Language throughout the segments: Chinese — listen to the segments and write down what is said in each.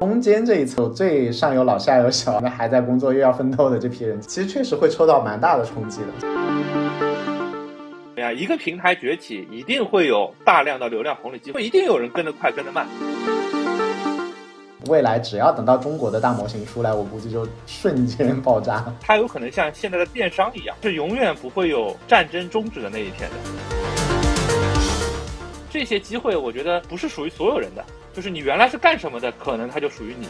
中间这一层最上有老下有小，那还在工作又要奋斗的这批人，其实确实会受到蛮大的冲击的。对呀，一个平台崛起，一定会有大量的流量红利机会，一定有人跟得快，跟得慢。未来只要等到中国的大模型出来，我估计就瞬间爆炸。它有可能像现在的电商一样，是永远不会有战争终止的那一天的。这些机会，我觉得不是属于所有人的。就是你原来是干什么的，可能它就属于你。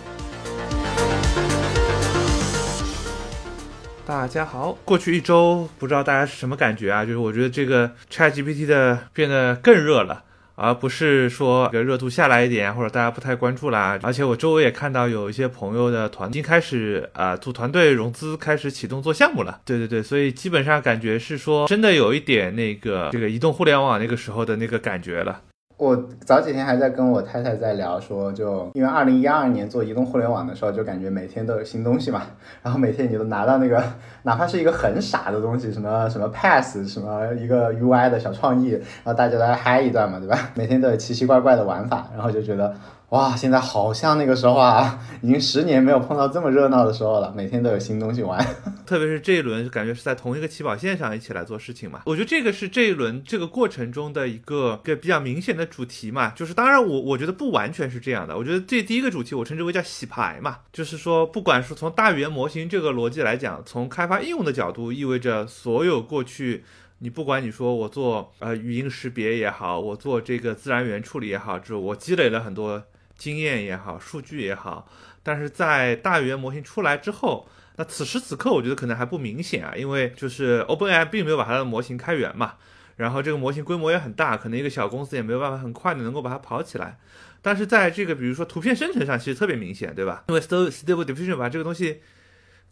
大家好，过去一周不知道大家是什么感觉啊？就是我觉得这个 ChatGPT 的变得更热了，而不是说这个热度下来一点，或者大家不太关注啦。而且我周围也看到有一些朋友的团已经开始啊组团队融资，开始启动做项目了。对对对，所以基本上感觉是说真的有一点那个这个移动互联网那个时候的那个感觉了。我早几天还在跟我太太在聊，说就因为二零一二年做移动互联网的时候，就感觉每天都有新东西嘛，然后每天你都拿到那个，哪怕是一个很傻的东西，什么什么 Pass，什么一个 UI 的小创意，然后大家来嗨一段嘛，对吧？每天都有奇奇怪怪的玩法，然后就觉得。哇，现在好像那个时候啊，已经十年没有碰到这么热闹的时候了，每天都有新东西玩。特别是这一轮，就感觉是在同一个起跑线上一起来做事情嘛。我觉得这个是这一轮这个过程中的一个个比较明显的主题嘛。就是当然，我我觉得不完全是这样的。我觉得这第一个主题我称之为叫洗牌嘛，就是说，不管是从大语言模型这个逻辑来讲，从开发应用的角度，意味着所有过去你不管你说我做呃语音识别也好，我做这个自然语言处理也好，之后我积累了很多。经验也好，数据也好，但是在大语言模型出来之后，那此时此刻我觉得可能还不明显啊，因为就是 OpenAI 并没有把它的模型开源嘛，然后这个模型规模也很大，可能一个小公司也没有办法很快的能够把它跑起来。但是在这个比如说图片生成上，其实特别明显，对吧？因为 Stable Diffusion 把这个东西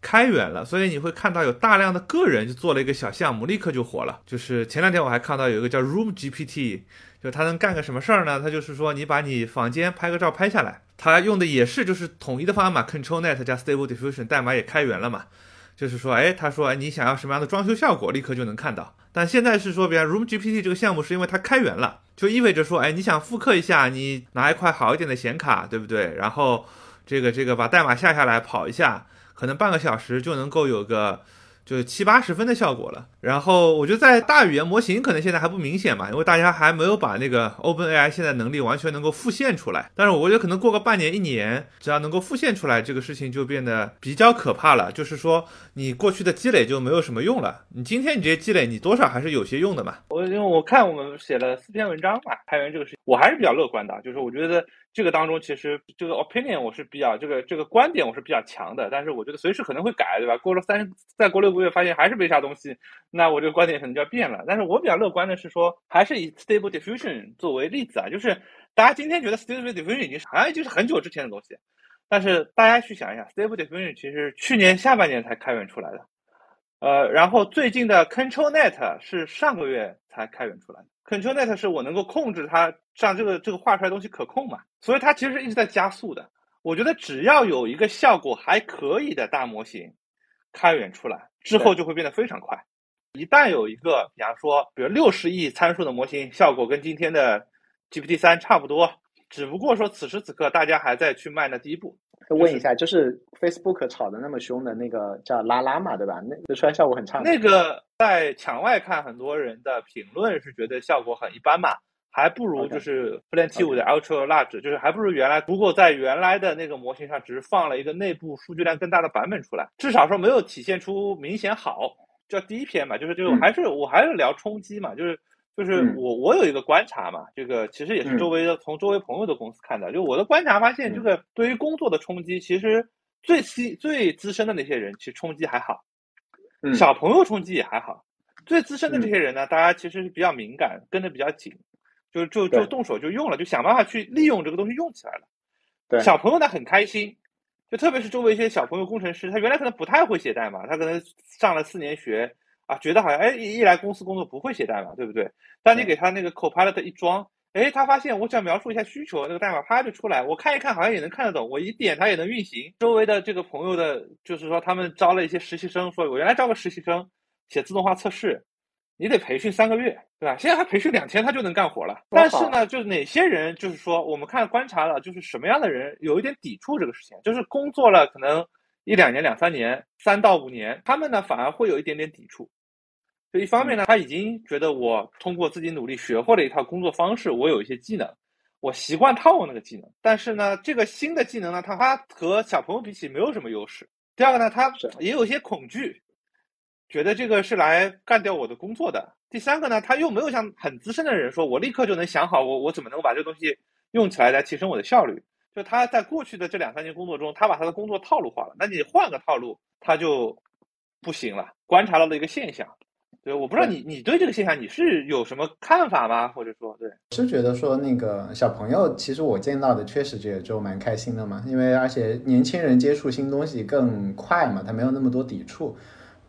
开源了，所以你会看到有大量的个人就做了一个小项目，立刻就火了。就是前两天我还看到有一个叫 Room GPT。就它能干个什么事儿呢？它就是说，你把你房间拍个照拍下来，它用的也是就是统一的方案嘛，ControlNet 加 Stable Diffusion，代码也开源了嘛。就是说，哎，他说，哎，你想要什么样的装修效果，立刻就能看到。但现在是说，比如 Room GPT 这个项目是因为它开源了，就意味着说，哎，你想复刻一下，你拿一块好一点的显卡，对不对？然后这个这个把代码下下来跑一下，可能半个小时就能够有个。就是七八十分的效果了，然后我觉得在大语言模型可能现在还不明显嘛，因为大家还没有把那个 OpenAI 现在能力完全能够复现出来。但是我觉得可能过个半年一年，只要能够复现出来，这个事情就变得比较可怕了。就是说你过去的积累就没有什么用了，你今天你这些积累，你多少还是有些用的嘛。我因为我看我们写了四篇文章嘛，开源这个事情，我还是比较乐观的，就是我觉得。这个当中其实这个 opinion 我是比较这个这个观点我是比较强的，但是我觉得随时可能会改，对吧？过了三再过六个月发现还是没啥东西，那我这个观点可能就要变了。但是我比较乐观的是说，还是以 stable diffusion 作为例子啊，就是大家今天觉得 stable diffusion 已经好像就是很久之前的东西，但是大家去想一想，stable diffusion 其实去年下半年才开源出来的，呃，然后最近的 ControlNet 是上个月才开源出来的。ControlNet 是我能够控制它，让这个这个画出来东西可控嘛，所以它其实一直在加速的。我觉得只要有一个效果还可以的大模型开源出来之后，就会变得非常快。一旦有一个，比方说，比如六十亿参数的模型，效果跟今天的 GPT 三差不多，只不过说此时此刻大家还在去迈那第一步。问一下，就是 Facebook 炒的那么凶的那个叫拉拉嘛，对吧？那那出来效果很差。那个在墙外看，很多人的评论是觉得效果很一般嘛，还不如就是 Plenty 五的 Ultra Large，就是还不如原来。如果在原来的那个模型上，只是放了一个内部数据量更大的版本出来，至少说没有体现出明显好。叫第一篇嘛，就是就还是我还是聊冲击嘛，就是。就是我我有一个观察嘛，这个其实也是周围的从周围朋友的公司看的，就我的观察发现，这个对于工作的冲击，其实最资最资深的那些人其实冲击还好，小朋友冲击也还好，最资深的这些人呢，大家其实是比较敏感，跟的比较紧，就就就动手就用了，就想办法去利用这个东西用起来了。对，小朋友呢很开心，就特别是周围一些小朋友工程师，他原来可能不太会写代码，他可能上了四年学。啊，觉得好像哎，一来公司工作不会写代码，对不对？当你给他那个 Copilot 一装，哎，他发现我只要描述一下需求，那个代码啪就出来，我看一看好像也能看得懂，我一点它也能运行。周围的这个朋友的，就是说他们招了一些实习生，说我原来招个实习生写自动化测试，你得培训三个月，对吧？现在他培训两天，他就能干活了。但是呢，就是哪些人，就是说我们看观察了，就是什么样的人有一点抵触这个事情，就是工作了可能一两年、两三年、三到五年，他们呢反而会有一点点抵触。就一方面呢，他已经觉得我通过自己努力学会了一套工作方式，我有一些技能，我习惯套用那个技能。但是呢，这个新的技能呢，他他和小朋友比起没有什么优势。第二个呢，他也有一些恐惧。觉得这个是来干掉我的工作的。第三个呢，他又没有像很资深的人说，我立刻就能想好我我怎么能够把这个东西用起来来提升我的效率。就他在过去的这两三年工作中，他把他的工作套路化了。那你换个套路，他就不行了。观察到了一个现象，对，我不知道你你对这个现象你是有什么看法吗？或者说，对，是觉得说那个小朋友，其实我见到的确实也就蛮开心的嘛，因为而且年轻人接触新东西更快嘛，他没有那么多抵触。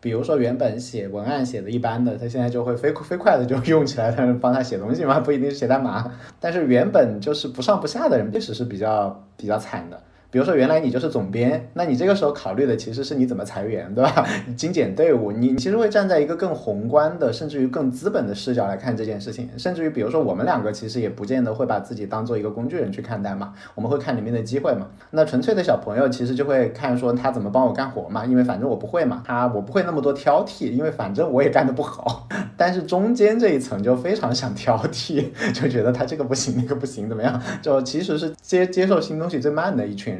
比如说原本写文案写的一般的，他现在就会飞飞快的就用起来，他帮他写东西嘛，不一定是写代码。但是原本就是不上不下的人，确实是比较比较惨的。比如说，原来你就是总编，那你这个时候考虑的其实是你怎么裁员，对吧？精简队伍，你其实会站在一个更宏观的，甚至于更资本的视角来看这件事情。甚至于，比如说我们两个其实也不见得会把自己当做一个工具人去看待嘛，我们会看里面的机会嘛。那纯粹的小朋友其实就会看说他怎么帮我干活嘛，因为反正我不会嘛，他我不会那么多挑剔，因为反正我也干得不好。但是中间这一层就非常想挑剔，就觉得他这个不行，那个不行，怎么样？就其实是接接受新东西最慢的一群。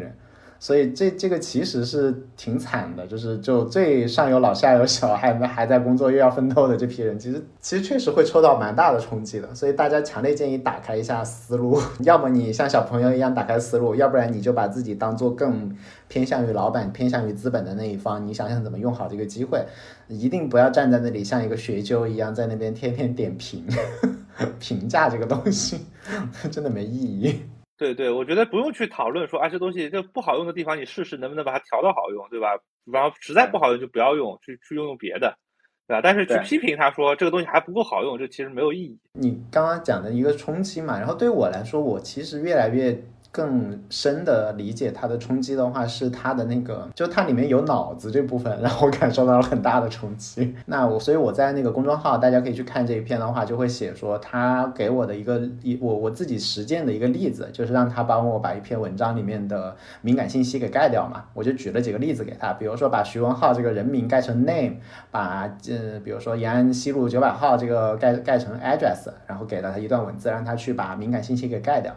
所以这这个其实是挺惨的，就是就最上有老下有小，还还在工作又要奋斗的这批人，其实其实确实会受到蛮大的冲击的。所以大家强烈建议打开一下思路，要么你像小朋友一样打开思路，要不然你就把自己当做更偏向于老板、偏向于资本的那一方，你想想怎么用好这个机会，一定不要站在那里像一个学究一样在那边天天点评 评价这个东西，真的没意义。对对，我觉得不用去讨论说啊，这东西这不好用的地方，你试试能不能把它调到好用，对吧？然后实在不好用就不要用，去去用用别的，对吧？但是去批评他说这个东西还不够好用，这其实没有意义。你刚刚讲的一个冲击嘛，然后对我来说，我其实越来越。更深的理解它的冲击的话，是它的那个，就它里面有脑子这部分，让我感受到了很大的冲击。那我，所以我在那个公众号，大家可以去看这一篇的话，就会写说他给我的一个一我我自己实践的一个例子，就是让他帮我把一篇文章里面的敏感信息给盖掉嘛。我就举了几个例子给他，比如说把徐文浩这个人名盖成 name，把呃比如说延安西路九百号这个盖盖成 address，然后给了他一段文字，让他去把敏感信息给盖掉。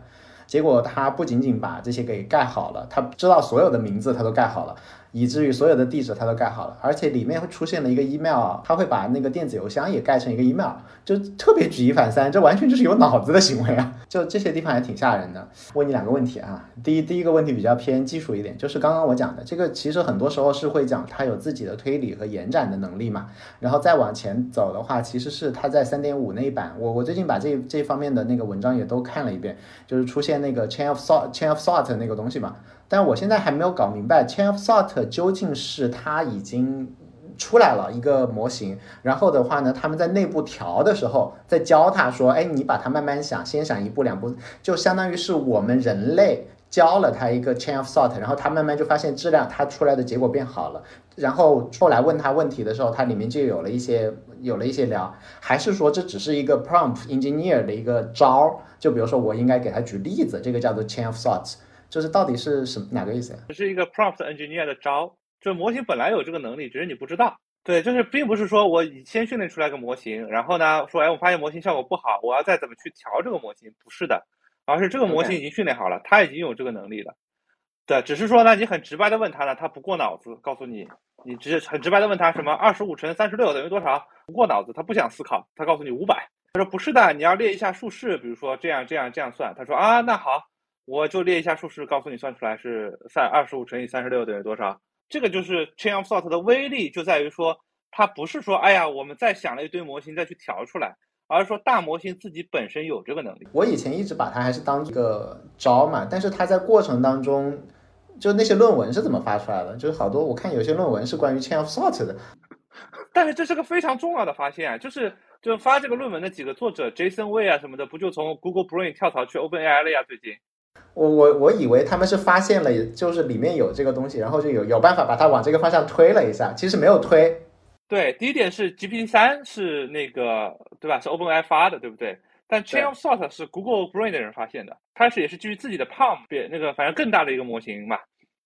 结果他不仅仅把这些给盖好了，他知道所有的名字他都盖好了。以至于所有的地址它都盖好了，而且里面会出现了一个 email，它会把那个电子邮箱也盖成一个 email，就特别举一反三，这完全就是有脑子的行为啊！就这些地方还挺吓人的。问你两个问题啊，第一第一个问题比较偏技术一点，就是刚刚我讲的这个，其实很多时候是会讲它有自己的推理和延展的能力嘛，然后再往前走的话，其实是它在三点五那一版，我我最近把这这方面的那个文章也都看了一遍，就是出现那个 chain of thought chain of thought 那个东西嘛。但我现在还没有搞明白，chain of thought 究竟是它已经出来了一个模型，然后的话呢，他们在内部调的时候，在教他说，哎，你把它慢慢想，先想一步两步，就相当于是我们人类教了他一个 chain of thought，然后他慢慢就发现质量，他出来的结果变好了，然后后来问他问题的时候，它里面就有了一些有了一些聊，还是说这只是一个 prompt engineer 的一个招，就比如说我应该给他举例子，这个叫做 Chain of Thought。就是到底是什么哪个意思呀？这是一个 prompt engineer 的招，就模型本来有这个能力，只是你不知道。对，就是并不是说我先训练出来个模型，然后呢说，哎，我发现模型效果不好，我要再怎么去调这个模型？不是的，而是这个模型已经训练好了，它已经有这个能力了。对，只是说呢，你很直白的问他呢，他不过脑子，告诉你，你直很直白的问他什么二十五乘三十六等于多少？不过脑子，他不想思考，他告诉你五百。他说不是的，你要列一下竖式，比如说这样这样这样算。他说啊，那好。我就列一下数式，告诉你算出来是三二十五乘以三十六等于多少？这个就是 chain of thought 的威力，就在于说，它不是说，哎呀，我们再想了一堆模型再去调出来，而是说大模型自己本身有这个能力。我以前一直把它还是当这个招嘛，但是它在过程当中，就那些论文是怎么发出来的？就是好多我看有些论文是关于 chain of thought 的，但是这是个非常重要的发现，就是就发这个论文的几个作者 Jason Wei 啊什么的，不就从 Google Brain 跳槽去 OpenAI 了呀？最近。我我我以为他们是发现了，就是里面有这个东西，然后就有有办法把它往这个方向推了一下，其实没有推。对，第一点是 GPT 三是那个对吧？是 OpenAI 发的，对不对？但 Chain of Thought 是 Google Brain 的人发现的，开始也是基于自己的 Palm 变那个反正更大的一个模型嘛，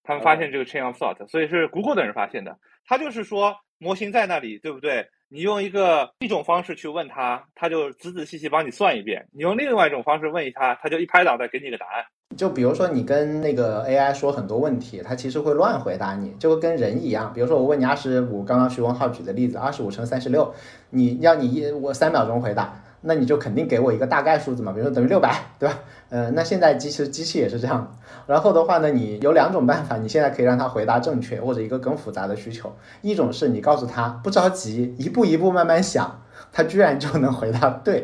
他们发现这个 Chain of Thought，所以是 Google 的人发现的。他就是说模型在那里，对不对？你用一个一种方式去问他，他就仔仔细细帮你算一遍；你用另外一种方式问一他，他就一拍脑袋给你个答案。就比如说你跟那个 AI 说很多问题，它其实会乱回答你，就跟人一样。比如说我问你二十五，刚刚徐文浩举的例子，二十五乘三十六，你要你一我三秒钟回答。那你就肯定给我一个大概数字嘛，比如说等于六百，对吧？嗯，那现在机器机器也是这样。然后的话呢，你有两种办法，你现在可以让它回答正确，或者一个更复杂的需求。一种是你告诉他不着急，一步一步慢慢想，他居然就能回答对。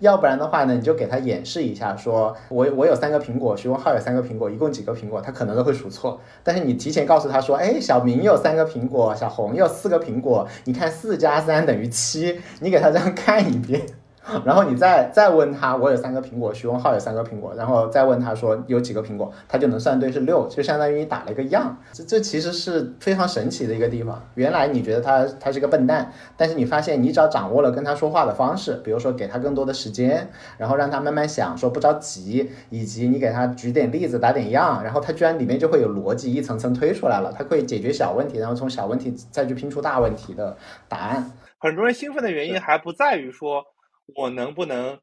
要不然的话呢，你就给他演示一下，说我我有三个苹果，徐文浩有三个苹果，一共几个苹果，他可能都会数错。但是你提前告诉他说，哎，小明有三个苹果，小红有四个苹果，你看四加三等于七，你给他这样看一遍。然后你再再问他，我有三个苹果，徐文浩有三个苹果，然后再问他说有几个苹果，他就能算对是六，就相当于你打了一个样。这这其实是非常神奇的一个地方。原来你觉得他他是个笨蛋，但是你发现你只要掌握了跟他说话的方式，比如说给他更多的时间，然后让他慢慢想，说不着急，以及你给他举点例子打点样，然后他居然里面就会有逻辑一层层推出来了，他可以解决小问题，然后从小问题再去拼出大问题的答案。很多人兴奋的原因还不在于说。我能不能，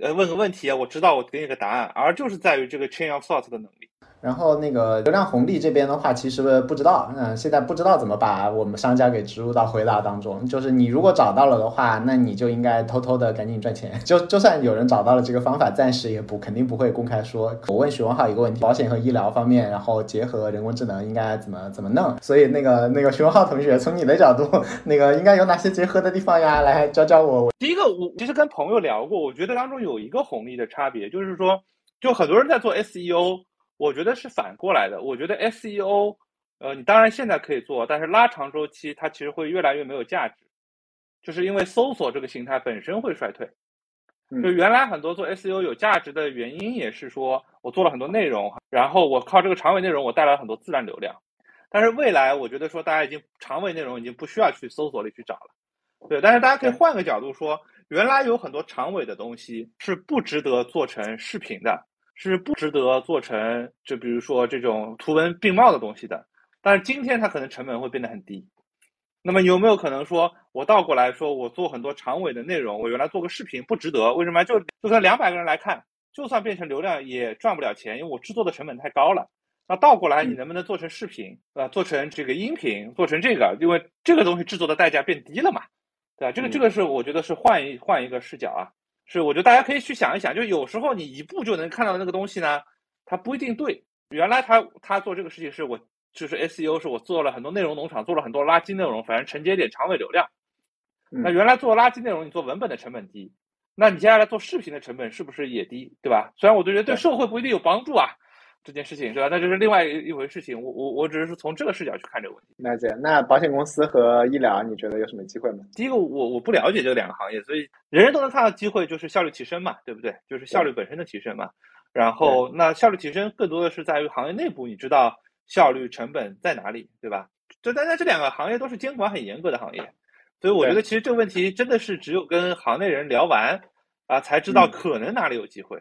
呃，问个问题啊？我知道，我给你个答案，而就是在于这个 chain of thought 的能力。然后那个流量红利这边的话，其实不知道，嗯，现在不知道怎么把我们商家给植入到回答当中。就是你如果找到了的话，那你就应该偷偷的赶紧赚钱。就就算有人找到了这个方法，暂时也不肯定不会公开说。我问许文浩一个问题，保险和医疗方面，然后结合人工智能应该怎么怎么弄？所以那个那个许文浩同学，从你的角度，那个应该有哪些结合的地方呀？来教教我。第一个，我其实跟朋友聊过，我觉得当中有一个红利的差别，就是说，就很多人在做 SEO。我觉得是反过来的。我觉得 SEO，呃，你当然现在可以做，但是拉长周期，它其实会越来越没有价值，就是因为搜索这个形态本身会衰退。就原来很多做 SEO 有价值的原因，也是说我做了很多内容，然后我靠这个长尾内容，我带来很多自然流量。但是未来，我觉得说大家已经长尾内容已经不需要去搜索里去找了。对，但是大家可以换个角度说，原来有很多长尾的东西是不值得做成视频的。是不值得做成，就比如说这种图文并茂的东西的。但是今天它可能成本会变得很低。那么有没有可能说，我倒过来说，我做很多长尾的内容，我原来做个视频不值得？为什么？就就算两百个人来看，就算变成流量也赚不了钱，因为我制作的成本太高了。那倒过来，你能不能做成视频啊？做成这个音频，做成这个，因为这个东西制作的代价变低了嘛？对吧？这个这个是我觉得是换一换一个视角啊。是，我觉得大家可以去想一想，就有时候你一步就能看到那个东西呢，它不一定对。原来他他做这个事情是我就是 SEO，是我做了很多内容农场，做了很多垃圾内容，反正承接点长尾流量。那原来做垃圾内容，你做文本的成本低，那你接下来做视频的成本是不是也低，对吧？虽然我就觉得对社会不一定有帮助啊。这件事情对吧？那就是另外一一回事情。我我我只是从这个视角去看这个问题。那姐，那保险公司和医疗，你觉得有什么机会吗？第一个，我我不了解这两个行业，所以人人都能看到机会，就是效率提升嘛，对不对？就是效率本身的提升嘛。然后，那效率提升更多的是在于行业内部，你知道效率成本在哪里，对吧？就但在这两个行业都是监管很严格的行业，所以我觉得其实这个问题真的是只有跟行内人聊完啊，才知道可能哪里有机会。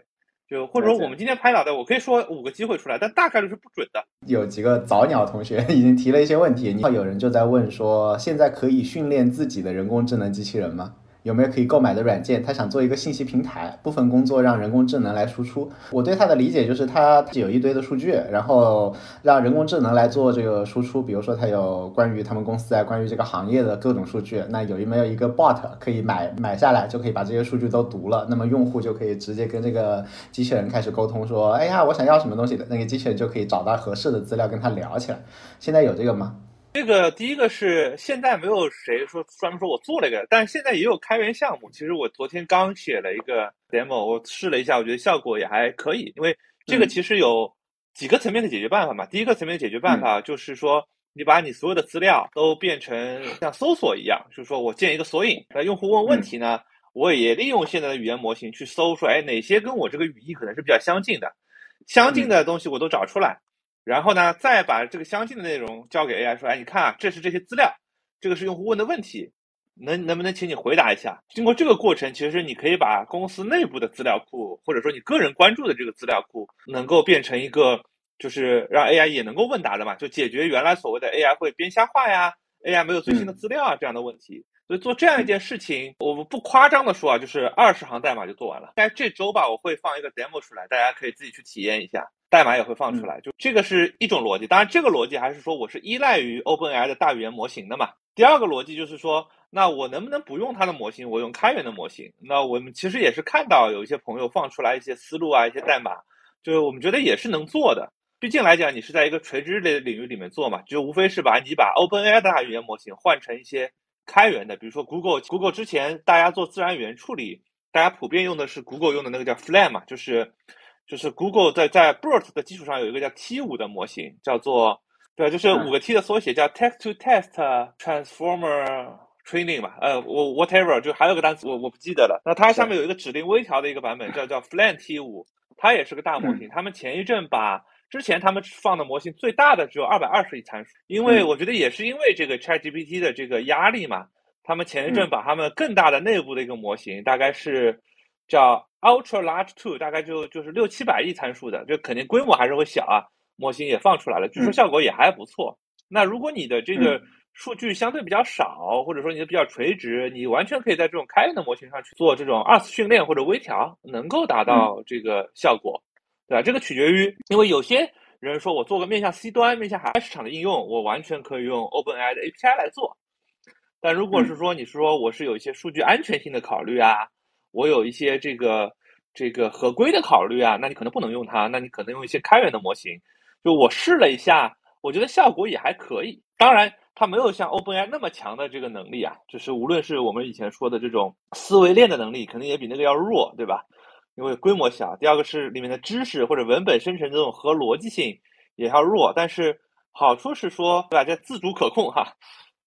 就或者说我们今天拍脑袋，我可以说五个机会出来，但大概率是不准的。有几个早鸟同学 已经提了一些问题，有人就在问说，现在可以训练自己的人工智能机器人吗？有没有可以购买的软件？他想做一个信息平台，部分工作让人工智能来输出。我对他的理解就是，他有一堆的数据，然后让人工智能来做这个输出。比如说，他有关于他们公司啊，关于这个行业的各种数据。那有没有一个 bot 可以买买下来，就可以把这些数据都读了？那么用户就可以直接跟这个机器人开始沟通，说：“哎呀，我想要什么东西的。”那个机器人就可以找到合适的资料跟他聊起来。现在有这个吗？这个第一个是现在没有谁说专门说我做了一个，但是现在也有开源项目。其实我昨天刚写了一个 demo，我试了一下，我觉得效果也还可以。因为这个其实有几个层面的解决办法嘛。第一个层面的解决办法就是说，你把你所有的资料都变成像搜索一样，就是说我建一个索引，那用户问问题呢，我也利用现在的语言模型去搜，说哎哪些跟我这个语义可能是比较相近的，相近的东西我都找出来。然后呢，再把这个相近的内容交给 AI，说：“哎，你看啊，这是这些资料，这个是用户问的问题，能能不能请你回答一下？经过这个过程，其实你可以把公司内部的资料库，或者说你个人关注的这个资料库，能够变成一个就是让 AI 也能够问答的嘛，就解决原来所谓的 AI 会编瞎话呀，AI 没有最新的资料啊这样的问题。所以做这样一件事情，我们不夸张的说啊，就是二十行代码就做完了。在这周吧，我会放一个 demo 出来，大家可以自己去体验一下，代码也会放出来。就这个是一种逻辑，当然这个逻辑还是说我是依赖于 OpenAI 的大语言模型的嘛。第二个逻辑就是说，那我能不能不用它的模型，我用开源的模型？那我们其实也是看到有一些朋友放出来一些思路啊，一些代码，就是我们觉得也是能做的。毕竟来讲，你是在一个垂直类的领域里面做嘛，就无非是把你把 OpenAI 的大语言模型换成一些。开源的，比如说 Google，Google 之前大家做自然语言处理，大家普遍用的是 Google 用的那个叫 Flame 嘛，就是就是 Google 在在 BERT 的基础上有一个叫 T 五的模型，叫做对，就是五个 T 的缩写，叫 Text to Text Transformer Training 吧，呃，我 whatever，就还有个单词我我不记得了。那它下面有一个指令微调的一个版本，叫叫 Flan T 五，它也是个大模型。他们前一阵把之前他们放的模型最大的只有二百二十亿参数，因为我觉得也是因为这个 ChatGPT 的这个压力嘛，他们前一阵把他们更大的内部的一个模型，大概是叫 Ultra Large Two，大概就就是六七百亿参数的，就肯定规模还是会小啊。模型也放出来了，据说效果也还不错。那如果你的这个数据相对比较少，或者说你的比较垂直，你完全可以在这种开源的模型上去做这种二次训练或者微调，能够达到这个效果。对吧？这个取决于，因为有些人说我做个面向 C 端、面向海外市场的应用，我完全可以用 OpenAI 的 API 来做。但如果是说你是说我是有一些数据安全性的考虑啊，我有一些这个这个合规的考虑啊，那你可能不能用它，那你可能用一些开源的模型。就我试了一下，我觉得效果也还可以。当然，它没有像 OpenAI 那么强的这个能力啊，就是无论是我们以前说的这种思维链的能力，肯定也比那个要弱，对吧？因为规模小，第二个是里面的知识或者文本生成这种和逻辑性也要弱，但是好处是说，对吧？这自主可控哈。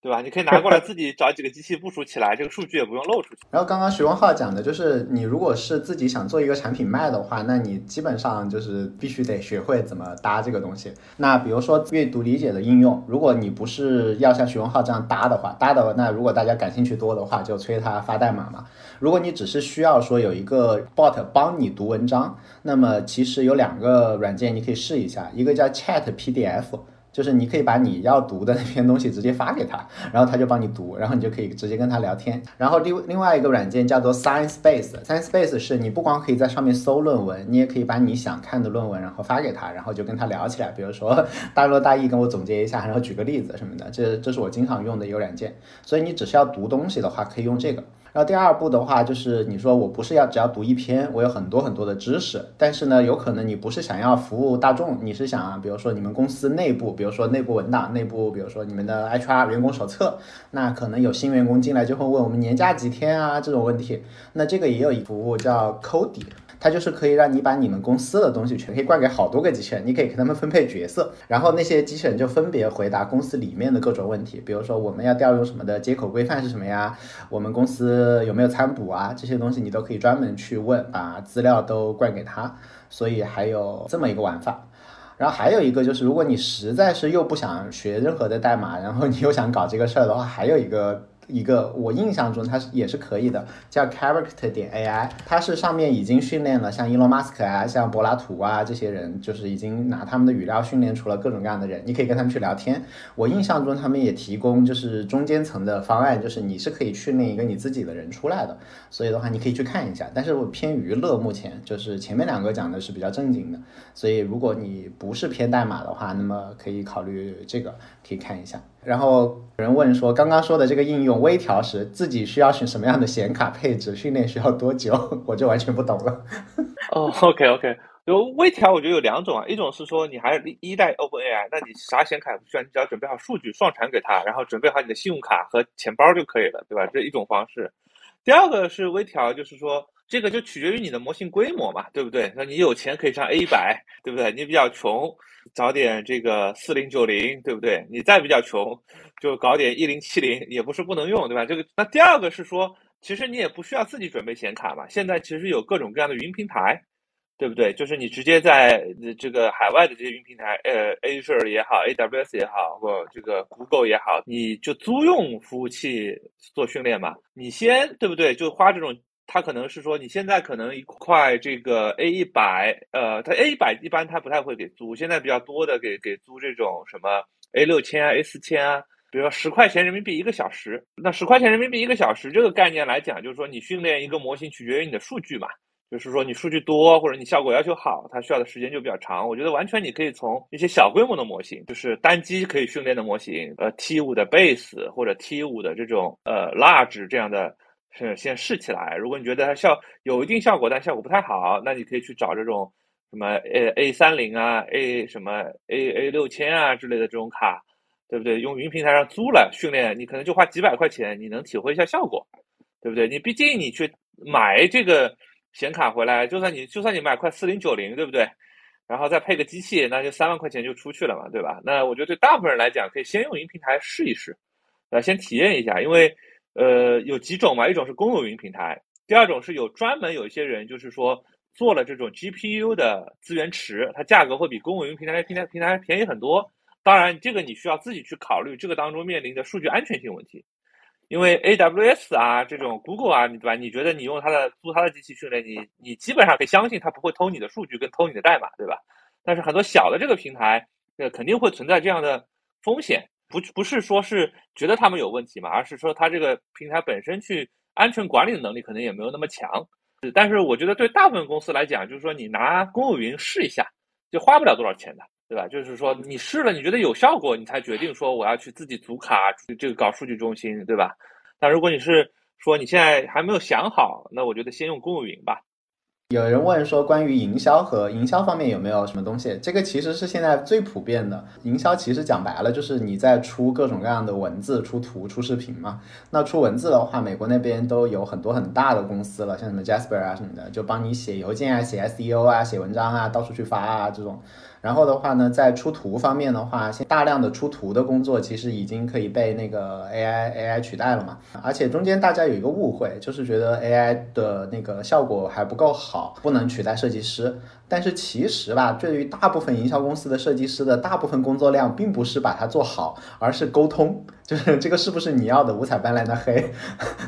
对吧？你可以拿过来自己找几个机器部署起来，这个数据也不用漏出去。然后刚刚徐文浩讲的就是，你如果是自己想做一个产品卖的话，那你基本上就是必须得学会怎么搭这个东西。那比如说阅读理解的应用，如果你不是要像徐文浩这样搭的话，搭的那如果大家感兴趣多的话，就催他发代码嘛。如果你只是需要说有一个 bot 帮你读文章，那么其实有两个软件你可以试一下，一个叫 Chat PDF。就是你可以把你要读的那篇东西直接发给他，然后他就帮你读，然后你就可以直接跟他聊天。然后另另外一个软件叫做 Science Base，Science Base 是你不光可以在上面搜论文，你也可以把你想看的论文然后发给他，然后就跟他聊起来。比如说大落大意跟我总结一下，然后举个例子什么的，这这是我经常用的一个软件。所以你只需要读东西的话，可以用这个。然后第二步的话，就是你说我不是要只要读一篇，我有很多很多的知识，但是呢，有可能你不是想要服务大众，你是想啊，比如说你们公司内部，比如说内部文档，内部比如说你们的 HR 员工手册，那可能有新员工进来就会问我们年假几天啊这种问题，那这个也有一服务叫 Cody。它就是可以让你把你们公司的东西全可以灌给好多个机器人，你可以给他们分配角色，然后那些机器人就分别回答公司里面的各种问题，比如说我们要调用什么的接口规范是什么呀，我们公司有没有参补啊，这些东西你都可以专门去问，把资料都灌给他。所以还有这么一个玩法，然后还有一个就是，如果你实在是又不想学任何的代码，然后你又想搞这个事儿的话，还有一个。一个我印象中它是也是可以的，叫 Character 点 AI，它是上面已经训练了像 Elon Musk 啊、像柏拉图啊这些人，就是已经拿他们的语料训练出了各种各样的人，你可以跟他们去聊天。我印象中他们也提供就是中间层的方案，就是你是可以训练一个你自己的人出来的，所以的话你可以去看一下。但是我偏娱乐，目前就是前面两个讲的是比较正经的，所以如果你不是偏代码的话，那么可以考虑这个，可以看一下。然后有人问说，刚刚说的这个应用微调时，自己需要选什么样的显卡配置？训练需要多久？我就完全不懂了。哦，OK OK，就微调，我觉得有两种啊，一种是说你还是一代 OpenAI，那你啥显卡也不需要，你只要准备好数据上传给他，然后准备好你的信用卡和钱包就可以了，对吧？这一种方式。第二个是微调，就是说。这个就取决于你的模型规模嘛，对不对？那你有钱可以上 A 百，对不对？你比较穷，找点这个四零九零，对不对？你再比较穷，就搞点一零七零，也不是不能用，对吧？这个那第二个是说，其实你也不需要自己准备显卡嘛。现在其实有各种各样的云平台，对不对？就是你直接在这个海外的这些云平台，呃，Azure 也好，AWS 也好，或这个 Google 也好，你就租用服务器做训练嘛。你先对不对？就花这种，它可能是说你现在可能一块这个 A 一百，呃，它 A 一百一般它不太会给租，现在比较多的给给租这种什么 A 六千啊、A 四千啊，比如说十块钱人民币一个小时。那十块钱人民币一个小时这个概念来讲，就是说你训练一个模型取决于你的数据嘛。就是说，你数据多或者你效果要求好，它需要的时间就比较长。我觉得完全你可以从一些小规模的模型，就是单机可以训练的模型，呃，T 五的 Base 或者 T 五的这种呃 Large 这样的，先先试起来。如果你觉得它效有一定效果，但效果不太好，那你可以去找这种什么呃 A 三零啊，A 什么 A A 六千啊之类的这种卡，对不对？用云平台上租了训练，你可能就花几百块钱，你能体会一下效果，对不对？你毕竟你去买这个。显卡回来，就算你就算你买块四零九零，对不对？然后再配个机器，那就三万块钱就出去了嘛，对吧？那我觉得对大部分人来讲，可以先用云平台试一试，呃，先体验一下，因为呃有几种嘛，一种是公有云平台，第二种是有专门有一些人就是说做了这种 GPU 的资源池，它价格会比公有云平台平台平台便宜很多。当然，这个你需要自己去考虑，这个当中面临的数据安全性问题。因为 A W S 啊，这种 Google 啊，你对吧？你觉得你用它的租它的机器训练，你你基本上可以相信它不会偷你的数据跟偷你的代码，对吧？但是很多小的这个平台，呃，肯定会存在这样的风险。不不是说是觉得他们有问题嘛，而是说它这个平台本身去安全管理的能力可能也没有那么强。但是我觉得对大部分公司来讲，就是说你拿公有云试一下，就花不了多少钱的。对吧？就是说，你试了，你觉得有效果，你才决定说我要去自己组卡，这个搞数据中心，对吧？但如果你是说你现在还没有想好，那我觉得先用公有云吧。有人问说，关于营销和营销方面有没有什么东西？这个其实是现在最普遍的。营销其实讲白了就是你在出各种各样的文字、出图、出视频嘛。那出文字的话，美国那边都有很多很大的公司了，像什么 Jasper 啊什么的，就帮你写邮件啊、写 SEO 啊、写文章啊、到处去发啊这种。然后的话呢，在出图方面的话，现大量的出图的工作其实已经可以被那个 AI AI 取代了嘛。而且中间大家有一个误会，就是觉得 AI 的那个效果还不够好，不能取代设计师。但是其实吧，对于大部分营销公司的设计师的大部分工作量，并不是把它做好，而是沟通，就是这个是不是你要的五彩斑斓的黑？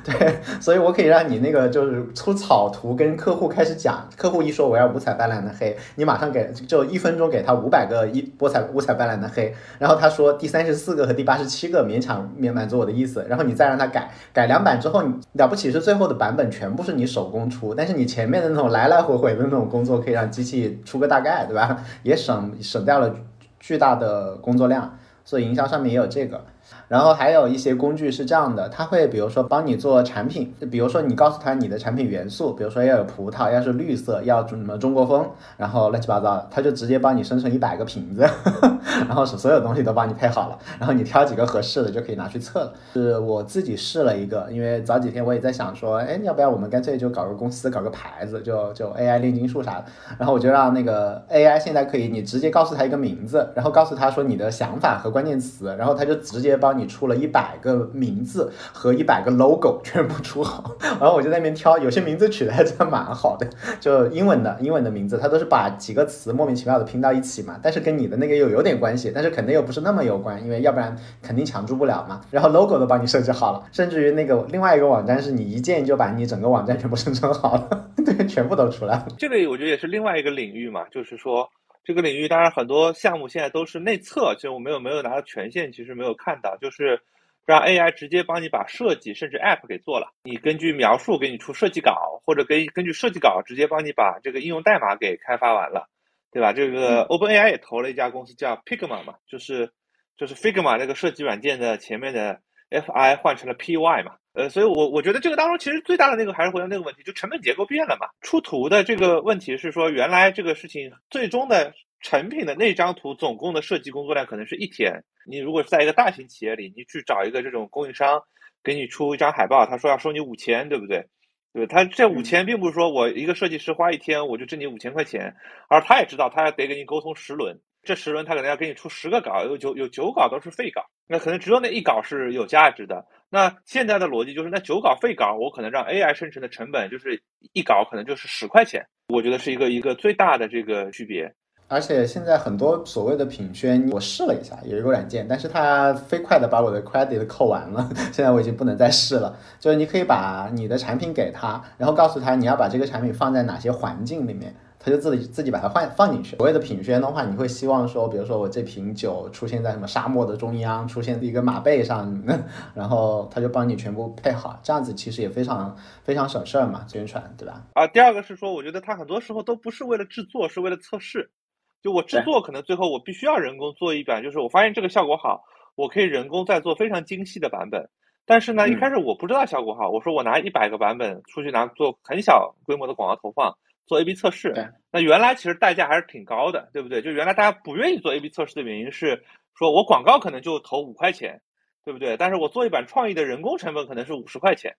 对，所以我可以让你那个就是出草图跟客户开始讲，客户一说我要五彩斑斓的黑，你马上给就一分钟给他五百个一波彩五彩斑斓的黑，然后他说第三十四个和第八十七个勉强勉满足我的意思，然后你再让他改改两版之后，了不起是最后的版本全部是你手工出，但是你前面的那种来来回回的那种工作可以让机器。出个大概，对吧？也省省掉了巨大的工作量，所以营销上面也有这个。然后还有一些工具是这样的，它会比如说帮你做产品，比如说你告诉他你的产品元素，比如说要有葡萄，要是绿色，要什么中国风，然后乱七八糟的，他就直接帮你生成一百个瓶子，然后是所有东西都帮你配好了，然后你挑几个合适的就可以拿去测了。是我自己试了一个，因为早几天我也在想说，哎，要不要我们干脆就搞个公司，搞个牌子，就就 AI 炼金术啥的，然后我就让那个 AI 现在可以，你直接告诉他一个名字，然后告诉他说你的想法和关键词，然后他就直接帮你出了一百个名字和一百个 logo 全部出好，然后我就在那边挑，有些名字取的还真蛮好的，就英文的英文的名字，它都是把几个词莫名其妙的拼到一起嘛，但是跟你的那个又有点关系，但是肯定又不是那么有关，因为要不然肯定抢注不了嘛。然后 logo 都帮你设计好了，甚至于那个另外一个网站是你一键就把你整个网站全部生成好了，对，全部都出来了。这个我觉得也是另外一个领域嘛，就是说。这个领域当然很多项目现在都是内测，就我没有没有拿到权限，其实没有看到，就是让 AI 直接帮你把设计甚至 App 给做了，你根据描述给你出设计稿，或者根根据设计稿直接帮你把这个应用代码给开发完了，对吧？这个 OpenAI 也投了一家公司叫 Pigma 嘛，就是就是 Figma 那个设计软件的前面的 Fi 换成了 Py 嘛。呃，所以，我我觉得这个当中其实最大的那个还是回到那个问题，就成本结构变了嘛。出图的这个问题是说，原来这个事情最终的成品的那张图总共的设计工作量可能是一天。你如果是在一个大型企业里，你去找一个这种供应商给你出一张海报，他说要收你五千，对不对？对，他这五千并不是说我一个设计师花一天我就挣你五千块钱，而他也知道他要得给你沟通十轮，这十轮他可能要给你出十个稿，有九有九稿都是废稿，那可能只有那一稿是有价值的。那现在的逻辑就是，那九稿废稿，我可能让 AI 生成的成本就是一稿可能就是十块钱，我觉得是一个一个最大的这个区别。而且现在很多所谓的品宣，我试了一下，有一个软件，但是它飞快的把我的 credit 扣完了，现在我已经不能再试了。就是你可以把你的产品给他，然后告诉他你要把这个产品放在哪些环境里面，他就自己自己把它换放进去。所谓的品宣的话，你会希望说，比如说我这瓶酒出现在什么沙漠的中央，出现在一个马背上，然后他就帮你全部配好，这样子其实也非常非常省事儿嘛，宣传对吧？啊，第二个是说，我觉得他很多时候都不是为了制作，是为了测试。就我制作可能最后我必须要人工做一版，就是我发现这个效果好，我可以人工再做非常精细的版本。但是呢，一开始我不知道效果好，我说我拿一百个版本出去拿做很小规模的广告投放，做 A/B 测试。那原来其实代价还是挺高的，对不对？就原来大家不愿意做 A/B 测试的原因是，说我广告可能就投五块钱，对不对？但是我做一版创意的人工成本可能是五十块钱，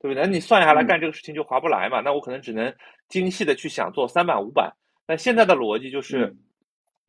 对不对？那你算下来干这个事情就划不来嘛？那我可能只能精细的去想做三版五版。那现在的逻辑就是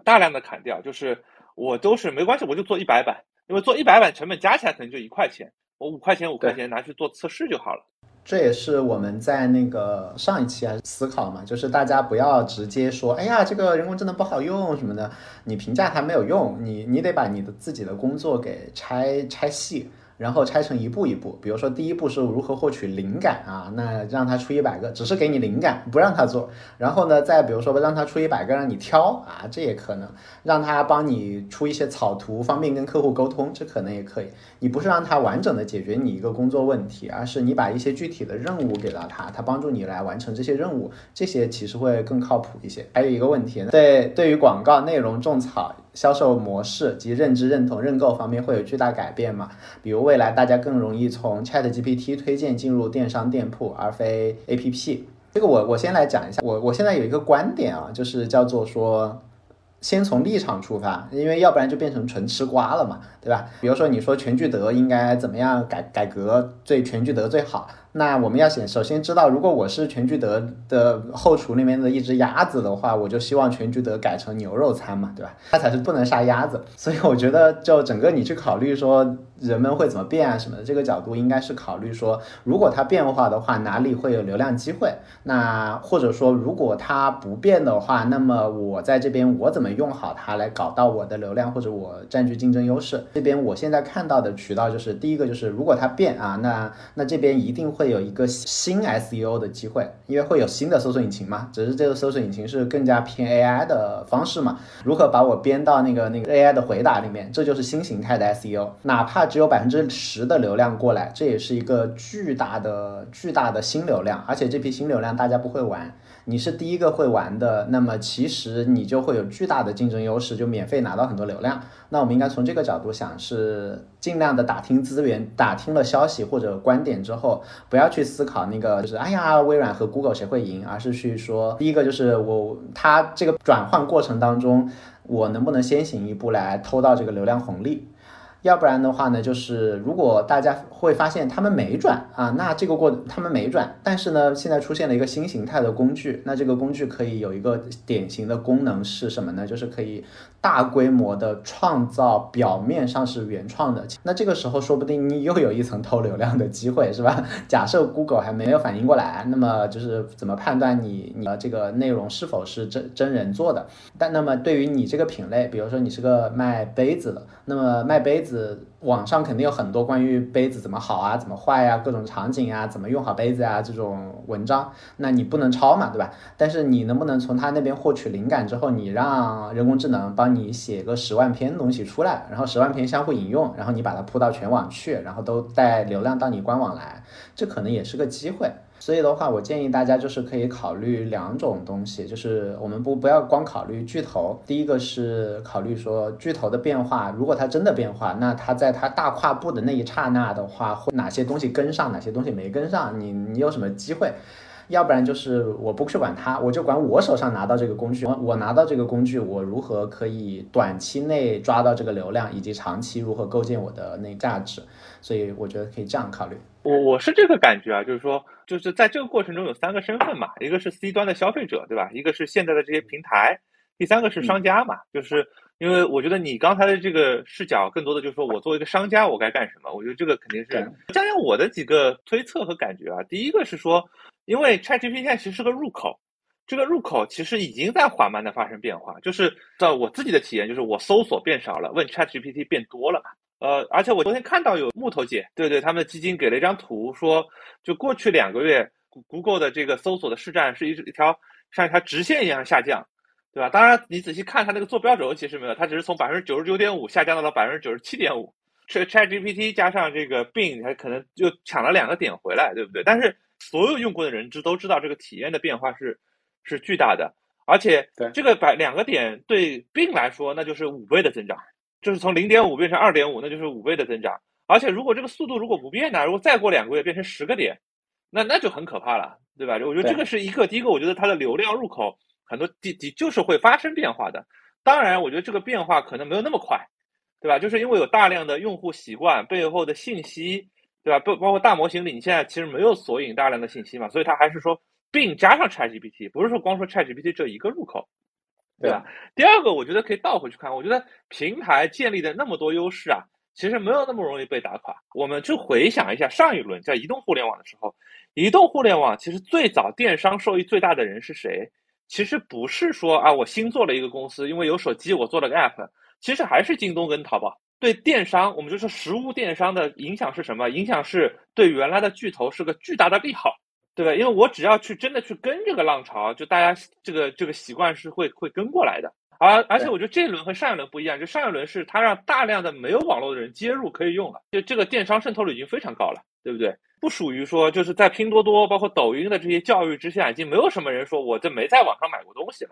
大量的砍掉，就是我都是没关系，我就做一百版，因为做一百版成本加起来可能就一块钱，我五块钱五块钱拿去做测试就好了。这也是我们在那个上一期啊思考嘛，就是大家不要直接说，哎呀，这个人工智能不好用什么的，你评价它没有用，你你得把你的自己的工作给拆拆细。然后拆成一步一步，比如说第一步是如何获取灵感啊，那让他出一百个，只是给你灵感，不让他做。然后呢，再比如说让他出一百个让你挑啊，这也可能让他帮你出一些草图，方便跟客户沟通，这可能也可以。你不是让他完整的解决你一个工作问题，而是你把一些具体的任务给到他，他帮助你来完成这些任务，这些其实会更靠谱一些。还有一个问题，对对于广告内容种草。销售模式及认知认同认购方面会有巨大改变嘛？比如未来大家更容易从 Chat GPT 推荐进入电商店铺，而非 APP。这个我我先来讲一下，我我现在有一个观点啊，就是叫做说，先从立场出发，因为要不然就变成纯吃瓜了嘛，对吧？比如说你说全聚德应该怎么样改改革，最全聚德最好。那我们要先首先知道，如果我是全聚德的后厨里面的一只鸭子的话，我就希望全聚德改成牛肉餐嘛，对吧？它才是不能杀鸭子。所以我觉得，就整个你去考虑说人们会怎么变啊什么的，这个角度应该是考虑说，如果它变化的话，哪里会有流量机会？那或者说，如果它不变的话，那么我在这边我怎么用好它来搞到我的流量，或者我占据竞争优势？这边我现在看到的渠道就是第一个就是如果它变啊，那那这边一定会。会有一个新 SEO 的机会，因为会有新的搜索引擎嘛，只是这个搜索引擎是更加偏 AI 的方式嘛。如何把我编到那个那个 AI 的回答里面，这就是新形态的 SEO。哪怕只有百分之十的流量过来，这也是一个巨大的巨大的新流量，而且这批新流量大家不会玩。你是第一个会玩的，那么其实你就会有巨大的竞争优势，就免费拿到很多流量。那我们应该从这个角度想，是尽量的打听资源，打听了消息或者观点之后，不要去思考那个就是哎呀，微软和 Google 谁会赢，而是去说第一个就是我它这个转换过程当中，我能不能先行一步来偷到这个流量红利。要不然的话呢，就是如果大家会发现他们没转啊，那这个过他们没转，但是呢，现在出现了一个新形态的工具，那这个工具可以有一个典型的功能是什么呢？就是可以大规模的创造表面上是原创的，那这个时候说不定你又有一层偷流量的机会，是吧？假设 Google 还没有反应过来，那么就是怎么判断你你的这个内容是否是真真人做的？但那么对于你这个品类，比如说你是个卖杯子的，那么卖杯子。网上肯定有很多关于杯子怎么好啊，怎么坏呀，各种场景啊，怎么用好杯子啊这种文章，那你不能抄嘛，对吧？但是你能不能从他那边获取灵感之后，你让人工智能帮你写个十万篇东西出来，然后十万篇相互引用，然后你把它铺到全网去，然后都带流量到你官网来，这可能也是个机会。所以的话，我建议大家就是可以考虑两种东西，就是我们不不要光考虑巨头。第一个是考虑说巨头的变化，如果它真的变化，那它在它大跨步的那一刹那的话，会哪些东西跟上，哪些东西没跟上，你你有什么机会？要不然就是我不去管它，我就管我手上拿到这个工具，我我拿到这个工具，我如何可以短期内抓到这个流量，以及长期如何构建我的那价值。所以我觉得可以这样考虑。我我是这个感觉啊，就是说，就是在这个过程中有三个身份嘛，一个是 C 端的消费者，对吧？一个是现在的这些平台，第三个是商家嘛。就是因为我觉得你刚才的这个视角，更多的就是说我作为一个商家，我该干什么？我觉得这个肯定是。加上我的几个推测和感觉啊，第一个是说，因为 ChatGPT 现在其实是个入口，这个入口其实已经在缓慢的发生变化。就是在我自己的体验，就是我搜索变少了，问 ChatGPT 变多了嘛。呃，而且我昨天看到有木头姐，对对，他们的基金给了一张图，说就过去两个月，Google 的这个搜索的市占是一一条像一条直线一样下降，对吧？当然，你仔细看它那个坐标轴，其实没有，它只是从百分之九十九点五下降到了百分之九十七点五。ChatGPT 加上这个 Bing，它可能就抢了两个点回来，对不对？但是所有用过的人知都知道，这个体验的变化是是巨大的，而且这个百两个点对 Bing 来说，那就是五倍的增长。就是从零点五变成二点五，那就是五倍的增长。而且如果这个速度如果不变呢？如果再过两个月变成十个点，那那就很可怕了，对吧？我觉得这个是一个第一个，我觉得它的流量入口很多的的就是会发生变化的。当然，我觉得这个变化可能没有那么快，对吧？就是因为有大量的用户习惯背后的信息，对吧？包包括大模型里，你现在其实没有索引大量的信息嘛，所以它还是说并加上 ChatGPT，不是说光说 ChatGPT 这一个入口。对吧？第二个，我觉得可以倒回去看。我觉得平台建立的那么多优势啊，其实没有那么容易被打垮。我们去回想一下上一轮叫移动互联网的时候，移动互联网其实最早电商受益最大的人是谁？其实不是说啊，我新做了一个公司，因为有手机我做了个 app，其实还是京东跟淘宝。对电商，我们就说实物电商的影响是什么？影响是对原来的巨头是个巨大的利好。对吧？因为我只要去真的去跟这个浪潮，就大家这个这个习惯是会会跟过来的。而而且我觉得这一轮和上一轮不一样，就上一轮是它让大量的没有网络的人接入可以用了，就这个电商渗透率已经非常高了，对不对？不属于说就是在拼多多包括抖音的这些教育之下，已经没有什么人说我这没在网上买过东西了，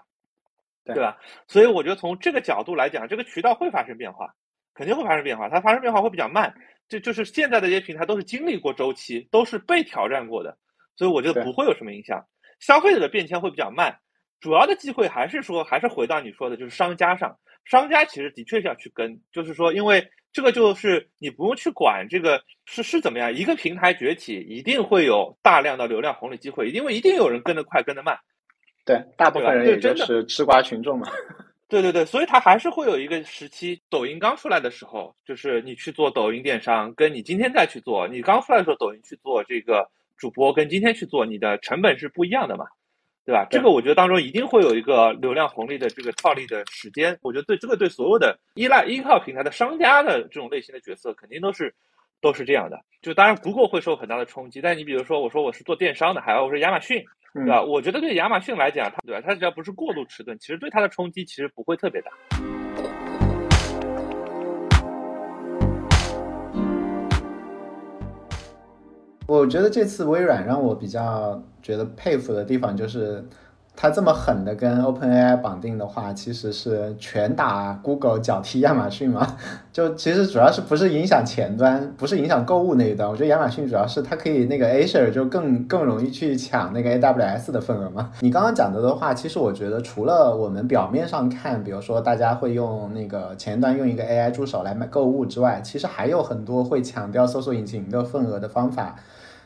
对吧？所以我觉得从这个角度来讲，这个渠道会发生变化，肯定会发生变化，它发生变化会比较慢。就就是现在的这些平台都是经历过周期，都是被挑战过的。所以我觉得不会有什么影响，消费者的变迁会比较慢，主要的机会还是说，还是回到你说的，就是商家上，商家其实的确是要去跟，就是说，因为这个就是你不用去管这个是是怎么样，一个平台崛起一定会有大量的流量红利机会，因为一定有人跟得快跟得慢，对，大部分人也就是吃瓜群众嘛，对对对，所以它还是会有一个时期，抖音刚出来的时候，就是你去做抖音电商，跟你今天再去做，你刚出来的时候抖音去做这个。主播跟今天去做，你的成本是不一样的嘛，对吧？这个我觉得当中一定会有一个流量红利的这个套利的时间。我觉得对这个对所有的依赖依靠平台的商家的这种类型的角色，肯定都是都是这样的。就当然，Google 会受很大的冲击，但你比如说，我说我是做电商的，还有我说亚马逊，对吧？我觉得对亚马逊来讲，它对吧？它只要不是过度迟钝，其实对它的冲击其实不会特别大。我觉得这次微软让我比较觉得佩服的地方就是。它这么狠的跟 OpenAI 绑定的话，其实是拳打 Google 脚踢亚马逊嘛？就其实主要是不是影响前端，不是影响购物那一端。我觉得亚马逊主要是它可以那个 Azure 就更更容易去抢那个 AWS 的份额嘛。你刚刚讲的的话，其实我觉得除了我们表面上看，比如说大家会用那个前端用一个 AI 助手来买购物之外，其实还有很多会抢掉搜索引擎的份额的方法，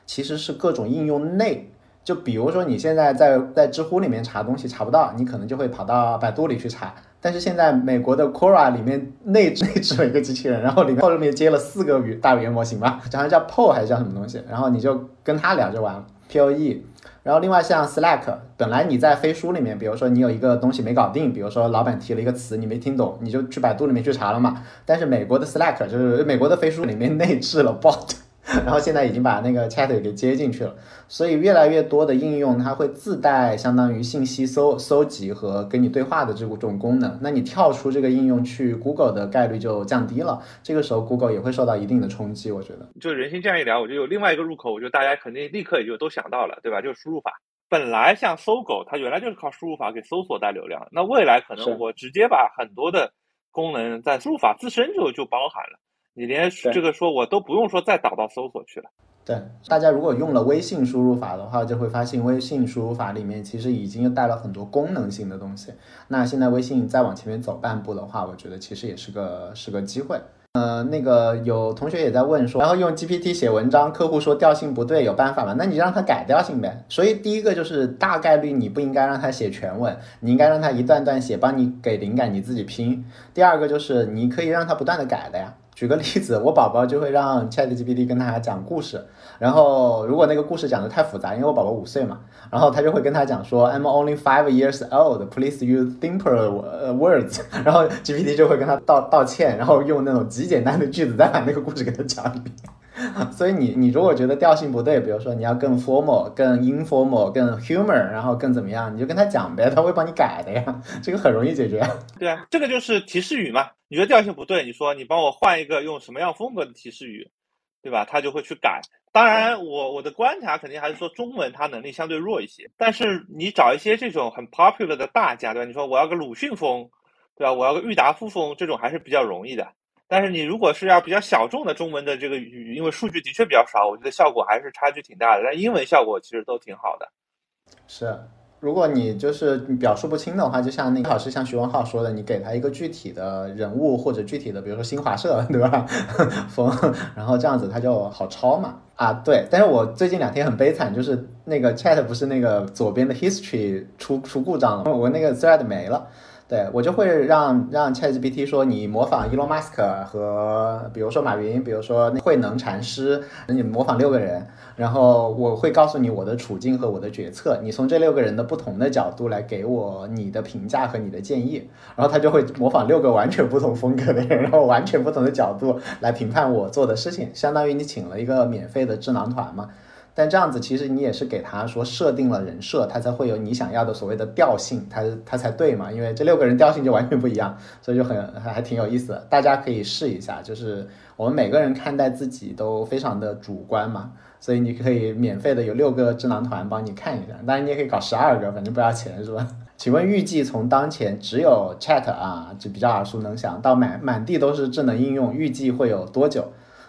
其实是各种应用内。就比如说你现在在在知乎里面查东西查不到，你可能就会跑到百度里去查。但是现在美国的 Quora 里面内置 内置了一个机器人，然后里面后面接了四个语大语言模型吧，好像叫 Po 还是叫什么东西，然后你就跟他聊就完了。Poe，然后另外像 Slack，本来你在飞书里面，比如说你有一个东西没搞定，比如说老板提了一个词你没听懂，你就去百度里面去查了嘛。但是美国的 Slack 就是美国的飞书里面内置了 Bot。然后现在已经把那个 Chat 给接进去了，所以越来越多的应用它会自带相当于信息搜搜集和跟你对话的这种功能。那你跳出这个应用去 Google 的概率就降低了，这个时候 Google 也会受到一定的冲击。我觉得，就人心这样一聊，我就有另外一个入口，我觉得大家肯定立刻也就都想到了，对吧？就是输入法。本来像搜狗，它原来就是靠输入法给搜索带流量，那未来可能我直接把很多的功能在输入法自身就就包含了。你连这个说我都不用说再导到搜索去了。对，大家如果用了微信输入法的话，就会发现微信输入法里面其实已经带了很多功能性的东西。那现在微信再往前面走半步的话，我觉得其实也是个是个机会。呃，那个有同学也在问说，然后用 GPT 写文章，客户说调性不对，有办法吗？那你让他改调性呗。所以第一个就是大概率你不应该让他写全文，你应该让他一段段写，帮你给灵感，你自己拼。第二个就是你可以让他不断的改的呀。举个例子，我宝宝就会让 ChatGPT 跟他讲故事，然后如果那个故事讲的太复杂，因为我宝宝五岁嘛，然后他就会跟他讲说 I'm only five years old, please use simpler words，然后 GPT 就会跟他道道歉，然后用那种极简单的句子再把那个故事给他讲一遍。所以你你如果觉得调性不对，比如说你要更 formal、更 informal、更 humor，然后更怎么样，你就跟他讲呗，他会帮你改的呀，这个很容易解决。对啊，这个就是提示语嘛。你觉得调性不对，你说你帮我换一个用什么样风格的提示语，对吧？他就会去改。当然，我我的观察肯定还是说中文它能力相对弱一些，但是你找一些这种很 popular 的大家，对吧？你说我要个鲁迅风，对吧？我要个郁达夫风，这种还是比较容易的。但是你如果是要比较小众的中文的这个语，因为数据的确比较少，我觉得效果还是差距挺大的。但英文效果其实都挺好的。是，如果你就是表述不清的话，就像那个老师像徐文浩说的，你给他一个具体的人物或者具体的，比如说新华社，对吧？风，然后这样子他就好抄嘛。啊，对。但是我最近两天很悲惨，就是那个 Chat 不是那个左边的 History 出出故障了，我那个 Thread 没了。对我就会让让 ChatGPT 说你模仿 Elon Musk 和比如说马云，比如说慧能禅师，你模仿六个人，然后我会告诉你我的处境和我的决策，你从这六个人的不同的角度来给我你的评价和你的建议，然后他就会模仿六个完全不同风格的人，然后完全不同的角度来评判我做的事情，相当于你请了一个免费的智囊团嘛。但这样子其实你也是给他说设定了人设，他才会有你想要的所谓的调性，他他才对嘛？因为这六个人调性就完全不一样，所以就很还挺有意思的。大家可以试一下，就是我们每个人看待自己都非常的主观嘛，所以你可以免费的有六个智囊团帮你看一下，当然你也可以搞十二个，反正不要钱是吧？请问预计从当前只有 Chat 啊，就比较耳熟能详，到满满地都是智能应用，预计会有多久？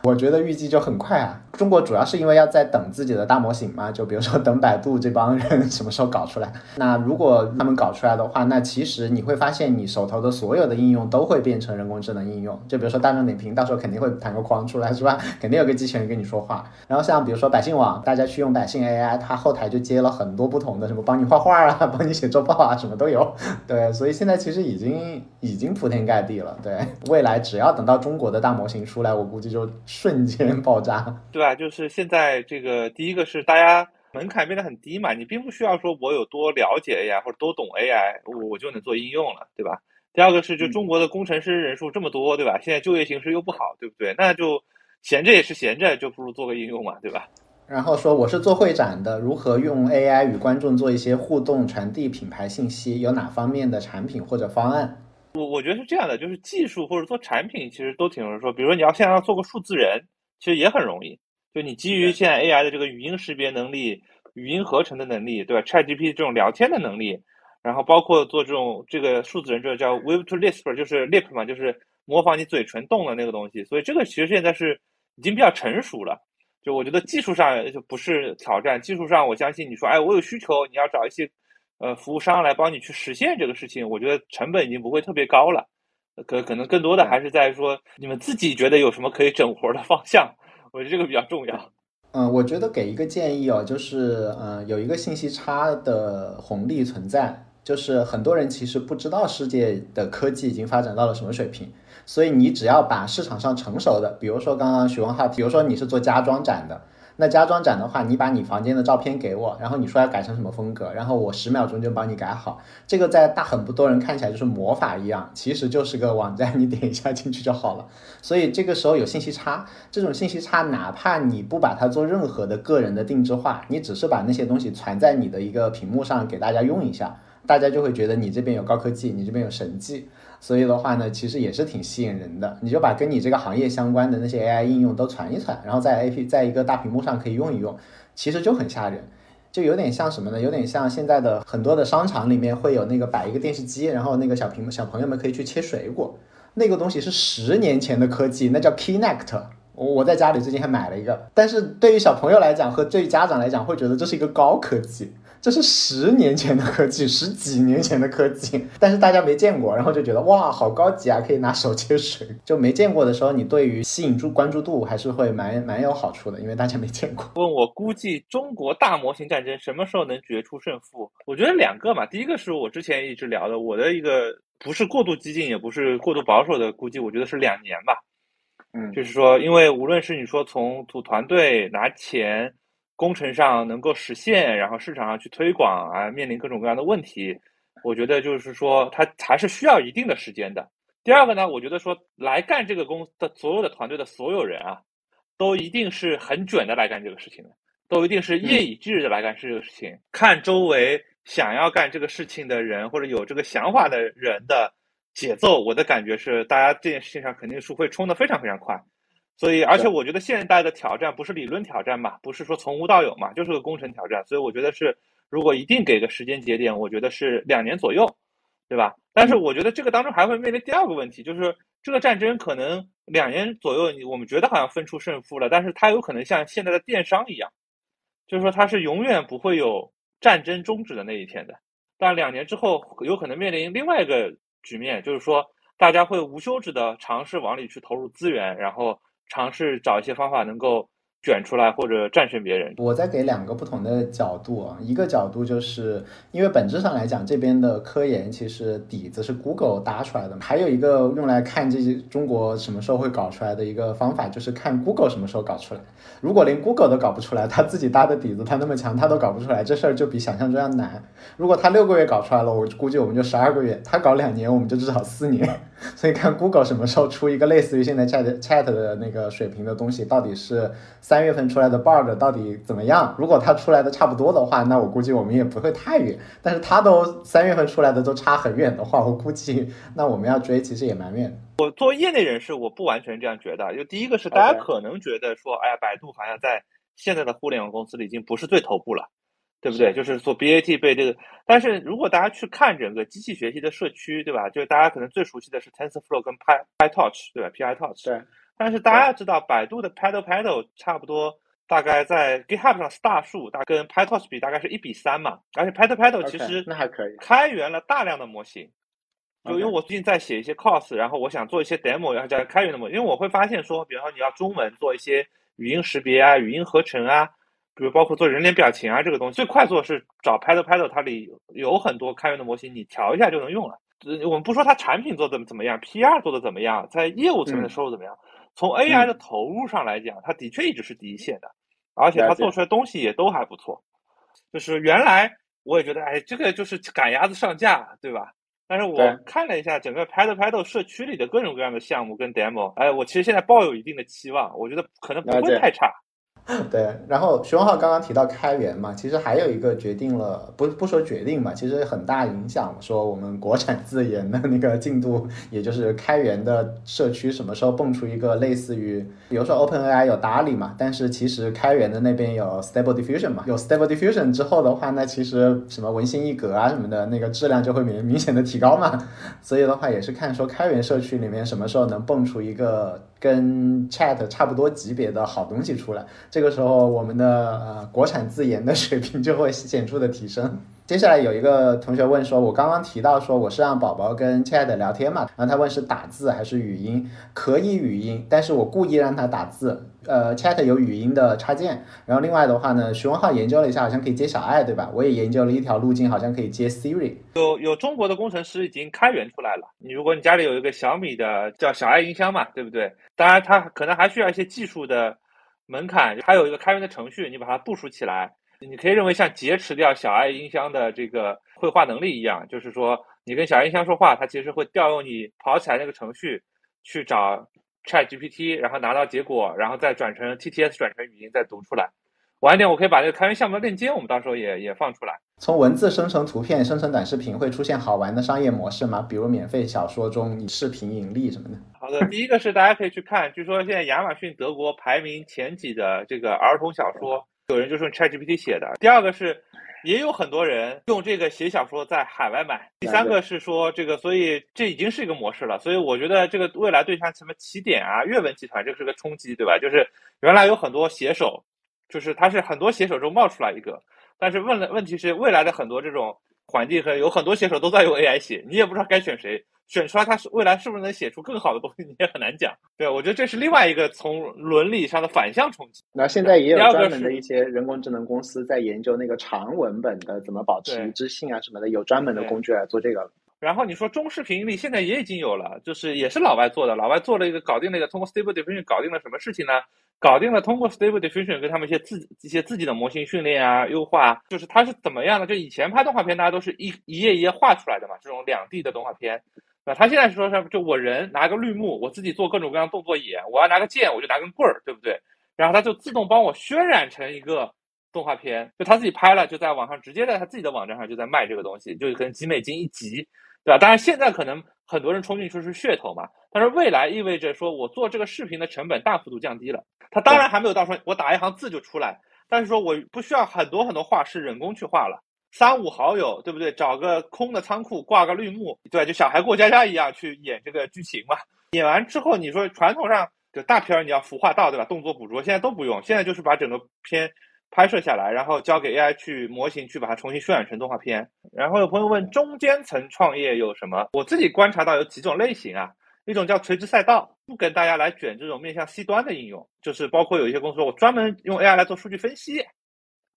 我觉得预计就很快啊。中国主要是因为要在等自己的大模型嘛，就比如说等百度这帮人什么时候搞出来。那如果他们搞出来的话，那其实你会发现你手头的所有的应用都会变成人工智能应用。就比如说大众点评，到时候肯定会弹个框出来，是吧？肯定有个机器人跟你说话。然后像比如说百姓网，大家去用百姓 AI，它后台就接了很多不同的什么帮你画画啊，帮你写周报啊，什么都有。对，所以现在其实已经已经铺天盖地了。对，未来只要等到中国的大模型出来，我估计就瞬间爆炸。对。啊，就是现在这个第一个是大家门槛变得很低嘛，你并不需要说我有多了解 AI 或者多懂 AI，我我就能做应用了，对吧？第二个是就中国的工程师人数这么多，对吧？现在就业形势又不好，对不对？那就闲着也是闲着，就不如做个应用嘛，对吧？然后说我是做会展的，如何用 AI 与观众做一些互动，传递品牌信息？有哪方面的产品或者方案？我我觉得是这样的，就是技术或者做产品其实都挺容易说，比如说你要现在要做个数字人，其实也很容易。就你基于现在 AI 的这个语音识别能力、语音合成的能力，对吧？ChatGPT 这种聊天的能力，然后包括做这种这个数字人，这个叫 Web to Lisp，就是 Lip 嘛，就是模仿你嘴唇动的那个东西。所以这个其实现在是已经比较成熟了。就我觉得技术上就不是挑战，技术上我相信你说，哎，我有需求，你要找一些呃服务商来帮你去实现这个事情，我觉得成本已经不会特别高了。可可能更多的还是在说你们自己觉得有什么可以整活的方向。我觉得这个比较重要。嗯，我觉得给一个建议哦，就是嗯，有一个信息差的红利存在，就是很多人其实不知道世界的科技已经发展到了什么水平，所以你只要把市场上成熟的，比如说刚刚徐文浩，比如说你是做家装展的。那家装展的话，你把你房间的照片给我，然后你说要改成什么风格，然后我十秒钟就帮你改好。这个在大很不多人看起来就是魔法一样，其实就是个网站，你点一下进去就好了。所以这个时候有信息差，这种信息差，哪怕你不把它做任何的个人的定制化，你只是把那些东西传在你的一个屏幕上给大家用一下，大家就会觉得你这边有高科技，你这边有神技。所以的话呢，其实也是挺吸引人的。你就把跟你这个行业相关的那些 AI 应用都传一传，然后在 A P 在一个大屏幕上可以用一用，其实就很吓人，就有点像什么呢？有点像现在的很多的商场里面会有那个摆一个电视机，然后那个小屏幕小朋友们可以去切水果，那个东西是十年前的科技，那叫 Kinect。我我在家里最近还买了一个，但是对于小朋友来讲和对于家长来讲，会觉得这是一个高科技。这是十年前的科技，十几年前的科技，但是大家没见过，然后就觉得哇，好高级啊，可以拿手接水。就没见过的时候，你对于吸引住关注度还是会蛮蛮有好处的，因为大家没见过。问我估计中国大模型战争什么时候能决出胜负？我觉得两个嘛，第一个是我之前一直聊的，我的一个不是过度激进，也不是过度保守的估计，我觉得是两年吧。嗯就是说，因为无论是你说从组团队拿钱，工程上能够实现，然后市场上去推广啊，面临各种各样的问题，我觉得就是说，它还是需要一定的时间的。第二个呢，我觉得说来干这个公司的所有的团队的所有人啊，都一定是很卷的来干这个事情的，都一定是夜以继日的来干这个事情。看周围想要干这个事情的人或者有这个想法的人的节奏，我的感觉是，大家这件事情上肯定是会冲得非常非常快。所以，而且我觉得现代的挑战不是理论挑战嘛，不是说从无到有嘛，就是个工程挑战。所以我觉得是，如果一定给个时间节点，我觉得是两年左右，对吧？但是我觉得这个当中还会面临第二个问题，就是这个战争可能两年左右，你我们觉得好像分出胜负了，但是它有可能像现在的电商一样，就是说它是永远不会有战争终止的那一天的。但两年之后，有可能面临另外一个局面，就是说大家会无休止的尝试往里去投入资源，然后尝试找一些方法能够卷出来或者战胜别人。我再给两个不同的角度啊，一个角度就是因为本质上来讲，这边的科研其实底子是 Google 搭出来的，还有一个用来看这些中国什么时候会搞出来的一个方法，就是看 Google 什么时候搞出来。如果连 Google 都搞不出来，他自己搭的底子他那么强，他都搞不出来，这事儿就比想象中要难。如果他六个月搞出来了，我估计我们就十二个月；他搞两年，我们就至少四年。所以看 Google 什么时候出一个类似于现在 Chat Chat 的那个水平的东西，到底是三月份出来的 bug 到底怎么样？如果它出来的差不多的话，那我估计我们也不会太远。但是它都三月份出来的都差很远的话，我估计那我们要追其实也蛮远的。我作为业内人士，我不完全这样觉得。就第一个是大家可能觉得说，哎呀，百度好像在现在的互联网公司里已经不是最头部了，对不对？就是做 BAT 被这个，但是如果大家去看整个机器学习的社区，对吧？就是大家可能最熟悉的是 TensorFlow 跟 Py PyTorch，对吧？PyTorch。对，但是大家要知道，百度的 Paddle Paddle 差不多大概在 GitHub 上 star 数，大跟 PyTorch 比大概是一比三嘛。而且 Paddle Paddle 其实那还可以。开源了大量的模型。就因为我最近在写一些 cos，然后我想做一些 demo，然后加开源的模型，因为我会发现说，比方说你要中文做一些语音识别啊、语音合成啊，比如包括做人脸表情啊这个东西，最快做是找 Paddle Paddle，它里有很多开源的模型，你调一下就能用了。呃我们不说它产品做的怎么样，PR 做的怎么样，在业务层面的收入怎么样，从 AI 的投入上来讲，它的确一直是第一线的，而且它做出来东西也都还不错。就是原来我也觉得，哎，这个就是赶鸭子上架，对吧？但是我看了一下整个 Paddle Paddle 社区里的各种各样的项目跟 demo，哎，我其实现在抱有一定的期望，我觉得可能不会太差。对，然后徐文浩刚刚提到开源嘛，其实还有一个决定了，不不说决定吧，其实很大影响说我们国产 自研的那个进度，也就是开源的社区什么时候蹦出一个类似于，比如说 OpenAI 有达里嘛，但是其实开源的那边有 Stable Diffusion 嘛，有 Stable Diffusion 之后的话，那其实什么文心一格啊什么的，那个质量就会明明显的提高嘛，所以的话也是看说开源社区里面什么时候能蹦出一个跟 Chat 差不多级别的好东西出来。这个时候我们的呃国产自研的水平就会显著的提升。接下来有一个同学问说，我刚刚提到说我是让宝宝跟 Chat 聊天嘛，然后他问是打字还是语音，可以语音，但是我故意让他打字。呃，Chat 有语音的插件，然后另外的话呢，徐文浩研究了一下，好像可以接小爱，对吧？我也研究了一条路径，好像可以接 Siri。有有中国的工程师已经开源出来了。你如果你家里有一个小米的叫小爱音箱嘛，对不对？当然它可能还需要一些技术的门槛，还有一个开源的程序，你把它部署起来，你可以认为像劫持掉小爱音箱的这个绘画能力一样，就是说你跟小爱音箱说话，它其实会调用你跑起来那个程序去找 Chat GPT，然后拿到结果，然后再转成 TTS 转成语音再读出来。晚一点，我可以把这个开源项目的链接，我们到时候也也放出来。从文字生成图片、生成短视频会出现好玩的商业模式吗？比如免费小说中以视频盈利什么的。好的，第一个是大家可以去看，据说现在亚马逊德国排名前几的这个儿童小说，有人就是用 ChatGPT 写的。第二个是，也有很多人用这个写小说在海外买。第三个是说这个，所以这已经是一个模式了。所以我觉得这个未来对像什么起点啊、阅文集团，这个是个冲击，对吧？就是原来有很多写手，就是他是很多写手中冒出来一个，但是问了问题是未来的很多这种环境和有很多写手都在用 AI 写，你也不知道该选谁。选出来，他是未来是不是能写出更好的东西，你也很难讲。对，我觉得这是另外一个从伦理上的反向冲击。那现在也有专门的一些人工智能公司在研究那个长文本的怎么保持一致性啊什么的，有专门的工具来做这个了。然后你说中视频里现在也已经有了，就是也是老外做的，老外做了一个搞定了一个通过 Stable Diffusion 搞定了什么事情呢？搞定了通过 Stable Diffusion 跟他们一些自一些自己的模型训练啊、优化，就是它是怎么样的？就以前拍动画片大家都是一一页一页画出来的嘛，这种两 D 的动画片，那他现在是说是就我人拿个绿幕，我自己做各种各样动作演，我要拿个剑，我就拿根棍儿，对不对？然后他就自动帮我渲染成一个动画片，就他自己拍了，就在网上直接在他自己的网站上就在卖这个东西，就可能几美金一集。对吧？当然，现在可能很多人冲进去是噱头嘛，但是未来意味着说我做这个视频的成本大幅度降低了。它当然还没有到说我打一行字就出来，但是说我不需要很多很多画师人工去画了，三五好友，对不对？找个空的仓库挂个绿幕，对，就小孩过家家一样去演这个剧情嘛。演完之后，你说传统上就大片儿你要服化道，对吧？动作捕捉现在都不用，现在就是把整个片。拍摄下来，然后交给 AI 去模型去把它重新渲染成动画片。然后有朋友问中间层创业有什么？我自己观察到有几种类型啊，一种叫垂直赛道，不跟大家来卷这种面向 C 端的应用，就是包括有一些公司我专门用 AI 来做数据分析，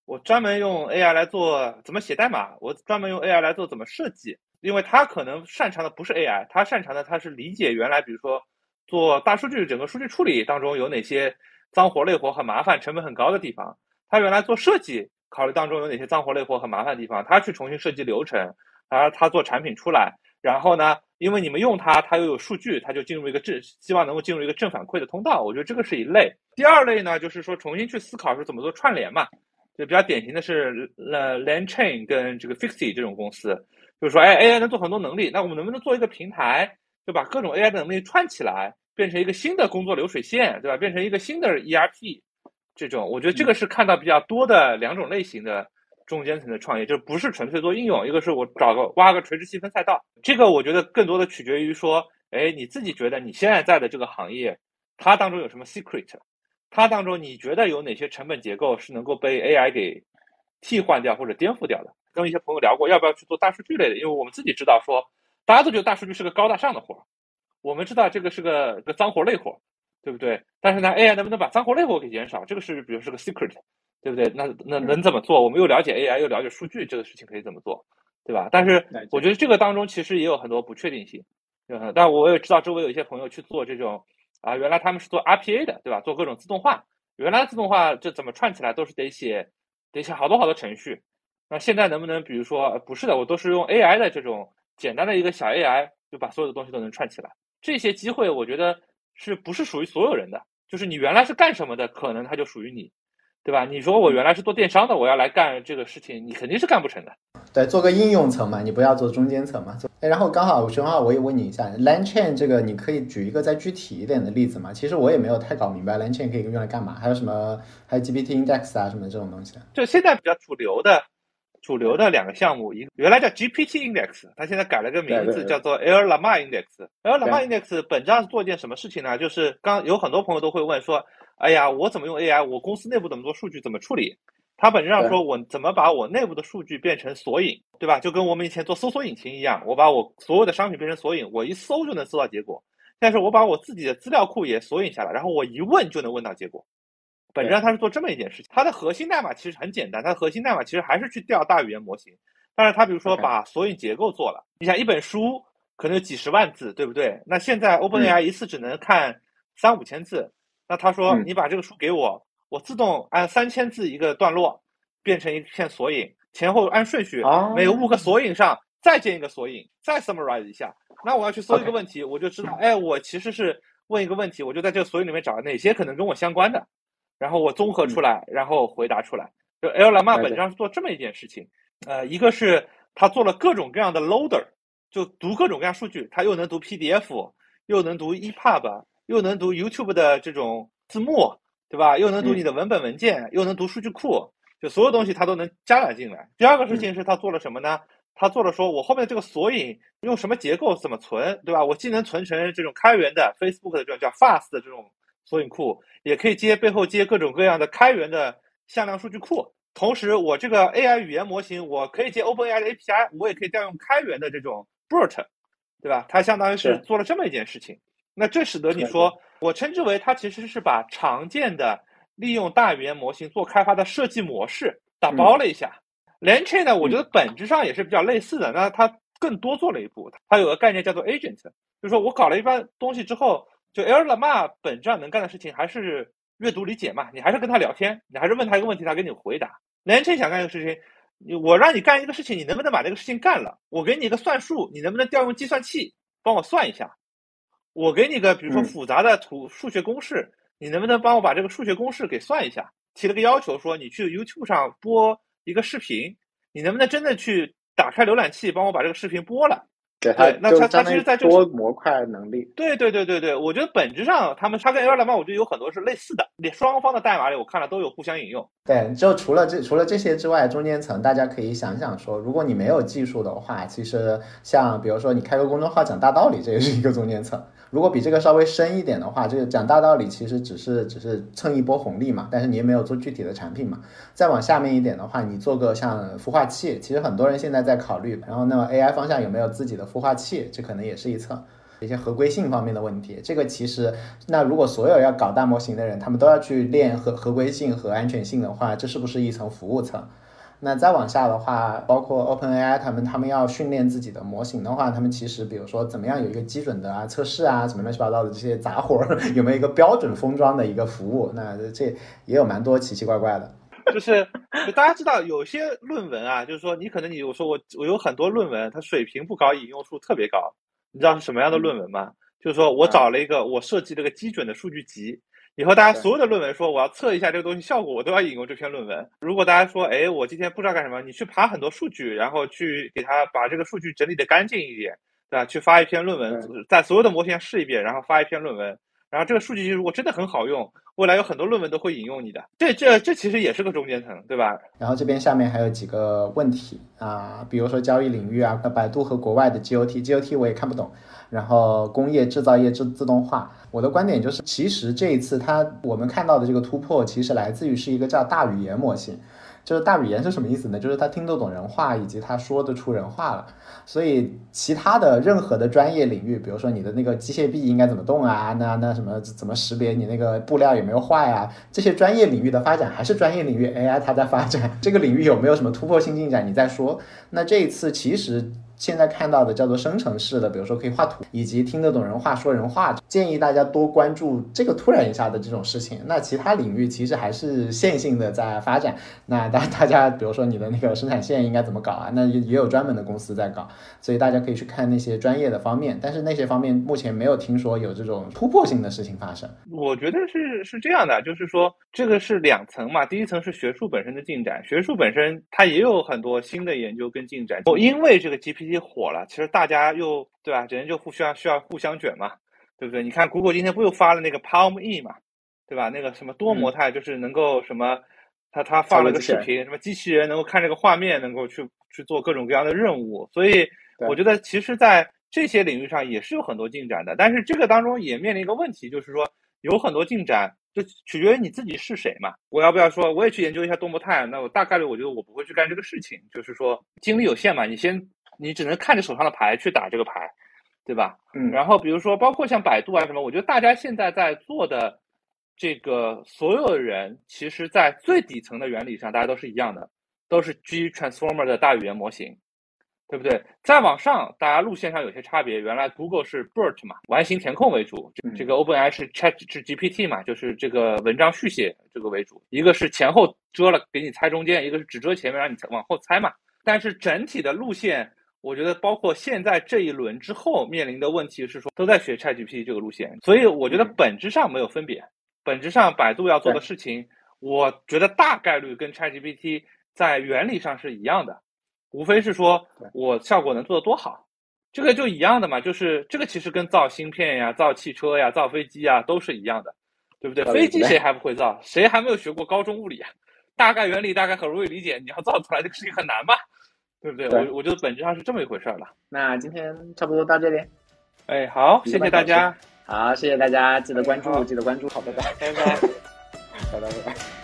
我专门用 AI 来做怎么写代码，我专门用 AI 来做怎么设计，因为他可能擅长的不是 AI，他擅长的他是理解原来比如说做大数据整个数据处理当中有哪些脏活累活很麻烦、成本很高的地方。他原来做设计，考虑当中有哪些脏活累活很麻烦的地方，他去重新设计流程，然后他做产品出来，然后呢，因为你们用它，它又有数据，它就进入一个正，希望能够进入一个正反馈的通道。我觉得这个是一类。第二类呢，就是说重新去思考是怎么做串联嘛，就比较典型的是呃，Lan Chain 跟这个 Fixie 这种公司，就是说，哎，AI 能做很多能力，那我们能不能做一个平台，就把各种 AI 的能力串起来，变成一个新的工作流水线，对吧？变成一个新的 ERP。这种我觉得这个是看到比较多的两种类型的中间层的创业，就是不是纯粹做应用，一个是我找个挖个垂直细分赛道，这个我觉得更多的取决于说，哎，你自己觉得你现在在的这个行业，它当中有什么 secret，它当中你觉得有哪些成本结构是能够被 AI 给替换掉或者颠覆掉的？跟一些朋友聊过，要不要去做大数据类的？因为我们自己知道说，大家都觉得大数据是个高大上的活儿，我们知道这个是个个脏活累活。对不对？但是呢，AI 能不能把脏活累活给减少？这个是，比如是个 secret，对不对？那那能怎么做？我们又了解 AI，又了解数据，这个事情可以怎么做，对吧？但是我觉得这个当中其实也有很多不确定性。嗯，但我也知道周围有一些朋友去做这种啊，原来他们是做 RPA 的，对吧？做各种自动化，原来自动化这怎么串起来都是得写得写好多好多程序。那现在能不能，比如说不是的，我都是用 AI 的这种简单的一个小 AI，就把所有的东西都能串起来。这些机会，我觉得。是不是属于所有人的？就是你原来是干什么的，可能它就属于你，对吧？你说我原来是做电商的，我要来干这个事情，你肯定是干不成的。对，做个应用层嘛，你不要做中间层嘛。哎，然后刚好熊浩我也问你一下，LangChain 这个你可以举一个再具体一点的例子吗？其实我也没有太搞明白 LangChain 可以用来干嘛，还有什么还有 GPT Index 啊什么这种东西。就现在比较主流的。主流的两个项目，一原来叫 GPT Index，它现在改了个名字，叫做 Air Llama Index。Air Llama Index 本质上是做一件什么事情呢？就是刚有很多朋友都会问说，哎呀，我怎么用 AI？我公司内部怎么做数据？怎么处理？它本质上说我怎么把我内部的数据变成索引，对吧？就跟我们以前做搜索引擎一样，我把我所有的商品变成索引，我一搜就能搜到结果。但是我把我自己的资料库也索引下来，然后我一问就能问到结果。本质上它是做这么一件事情，它的核心代码其实很简单，它的核心代码其实还是去调大语言模型，但是它比如说把索引结构做了，你想一本书可能有几十万字，对不对？那现在 OpenAI 一次只能看三五千字，那他说你把这个书给我，我自动按三千字一个段落变成一片索引，前后按顺序，每五个索引上再建一个索引，再 summarize 一下，那我要去搜一个问题，我就知道，哎，我其实是问一个问题，我就在这个索引里面找哪些可能跟我相关的。然后我综合出来，然后回答出来。就 L Llama 本质上是做这么一件事情，呃，一个是它做了各种各样的 loader，就读各种各样数据，它又能读 PDF，又能读 EPUB，又能读 YouTube 的这种字幕，对吧？又能读你的文本文件，又能读数据库，就所有东西它都能加载进来。第二个事情是它做了什么呢？它做了说我后面这个索引用什么结构怎么存，对吧？我既能存成这种开源的 Facebook 的这种叫 Fast 的这种。索引库也可以接背后接各种各样的开源的向量数据库，同时我这个 AI 语言模型我可以接 OpenAI 的 API，我也可以调用开源的这种 BERT，对吧？它相当于是做了这么一件事情。那这使得你说，我称之为它其实是把常见的利用大语言模型做开发的设计模式打包了一下。LangChain 呢，我觉得本质上也是比较类似的。那它更多做了一步，它有个概念叫做 agent，就是说我搞了一番东西之后，就 Air Llama 本质上能干的事情还是阅读理解嘛，你还是跟他聊天，你还是问他一个问题，他给你回答。连 n 想干一个事情，我让你干一个事情，你能不能把这个事情干了？我给你一个算术，你能不能调用计算器帮我算一下？我给你个比如说复杂的图数学公式，你能不能帮我把这个数学公式给算一下？提了个要求说，你去 YouTube 上播一个视频，你能不能真的去打开浏览器帮我把这个视频播了？给他，那他他其实在这多模块能力。对对对对对，我觉得本质上他们他跟 l a m 我觉得有很多是类似的，你双方的代码里我看了都有互相引用。对，就除了这除了这些之外，中间层大家可以想想说，如果你没有技术的话，其实像比如说你开个公众号讲大道理，这也是一个中间层。如果比这个稍微深一点的话，这个讲大道理其实只是只是蹭一波红利嘛，但是你也没有做具体的产品嘛。再往下面一点的话，你做个像孵化器，其实很多人现在在考虑。然后那么 AI 方向有没有自己的孵化器，这可能也是一层一些合规性方面的问题。这个其实那如果所有要搞大模型的人，他们都要去练合合规性和安全性的话，这是不是一层服务层？那再往下的话，包括 OpenAI 他们，他们要训练自己的模型的话，他们其实比如说怎么样有一个基准的啊测试啊，什么乱七八糟的这些杂活儿，有没有一个标准封装的一个服务？那这也有蛮多奇奇怪怪的。就是就大家知道有些论文啊，就是说你可能你我说我我有很多论文，它水平不高，引用数特别高。你知道是什么样的论文吗？就是说我找了一个我设计了个基准的数据集。以后大家所有的论文说我要测一下这个东西效果，我都要引用这篇论文。如果大家说，哎，我今天不知道干什么，你去爬很多数据，然后去给他把这个数据整理的干净一点，对吧？去发一篇论文，在所有的模型上试一遍，然后发一篇论文。然后这个数据集如果真的很好用，未来有很多论文都会引用你的。这这这其实也是个中间层，对吧？然后这边下面还有几个问题啊，比如说交易领域啊，百度和国外的 GOT，GOT 我也看不懂。然后工业制造业自自动化，我的观点就是，其实这一次它我们看到的这个突破，其实来自于是一个叫大语言模型。就是大语言是什么意思呢？就是它听得懂人话，以及它说得出人话了。所以其他的任何的专业领域，比如说你的那个机械臂应该怎么动啊？那那什么怎么识别你那个布料有没有坏啊？这些专业领域的发展还是专业领域 AI 它在发展，这个领域有没有什么突破性进展？你再说。那这一次其实。现在看到的叫做生成式的，比如说可以画图，以及听得懂人话、说人话，建议大家多关注这个突然一下的这种事情。那其他领域其实还是线性的在发展。那大大家，比如说你的那个生产线应该怎么搞啊？那也也有专门的公司在搞，所以大家可以去看那些专业的方面。但是那些方面目前没有听说有这种突破性的事情发生。我觉得是是这样的，就是说这个是两层嘛。第一层是学术本身的进展，学术本身它也有很多新的研究跟进展。我因为这个 GPT。火了，其实大家又对吧？人就互相需要互相卷嘛，对不对？你看谷歌今天不又发了那个 Palm E 嘛，对吧？那个什么多模态，就是能够什么，他他放了个视频，什么机器人能够看这个画面，能够去去做各种各样的任务。所以我觉得，其实，在这些领域上也是有很多进展的。但是这个当中也面临一个问题，就是说有很多进展，就取决于你自己是谁嘛。我要不要说我也去研究一下多模态？那我大概率我觉得我不会去干这个事情，就是说精力有限嘛，你先。你只能看着手上的牌去打这个牌，对吧？嗯。然后比如说，包括像百度啊什么，我觉得大家现在在做的这个所有人，其实在最底层的原理上，大家都是一样的，都是 G Transformer 的大语言模型，对不对？再往上，大家路线上有些差别。原来 Google 是 BERT 嘛，完形填空为主；这个 OpenAI 是 Chat 是 GPT 嘛，就是这个文章续写这个为主。一个是前后遮了给你猜中间，一个是只遮前面让你往后猜嘛。但是整体的路线。我觉得包括现在这一轮之后面临的问题是说，都在学 ChatGPT 这个路线，所以我觉得本质上没有分别。本质上，百度要做的事情，我觉得大概率跟 ChatGPT 在原理上是一样的，无非是说我效果能做得多好，这个就一样的嘛。就是这个其实跟造芯片呀、造汽车呀、造飞机呀都是一样的，对不对？飞机谁还不会造？谁还没有学过高中物理啊？大概原理大概很容易理解，你要造出来这个事情很难吧？对不对？我我觉得本质上是这么一回事儿了。那今天差不多到这里。哎，好，谢谢大家。好，谢谢大家，记得关注，记得关注，好，拜拜，拜拜，拜拜，拜拜。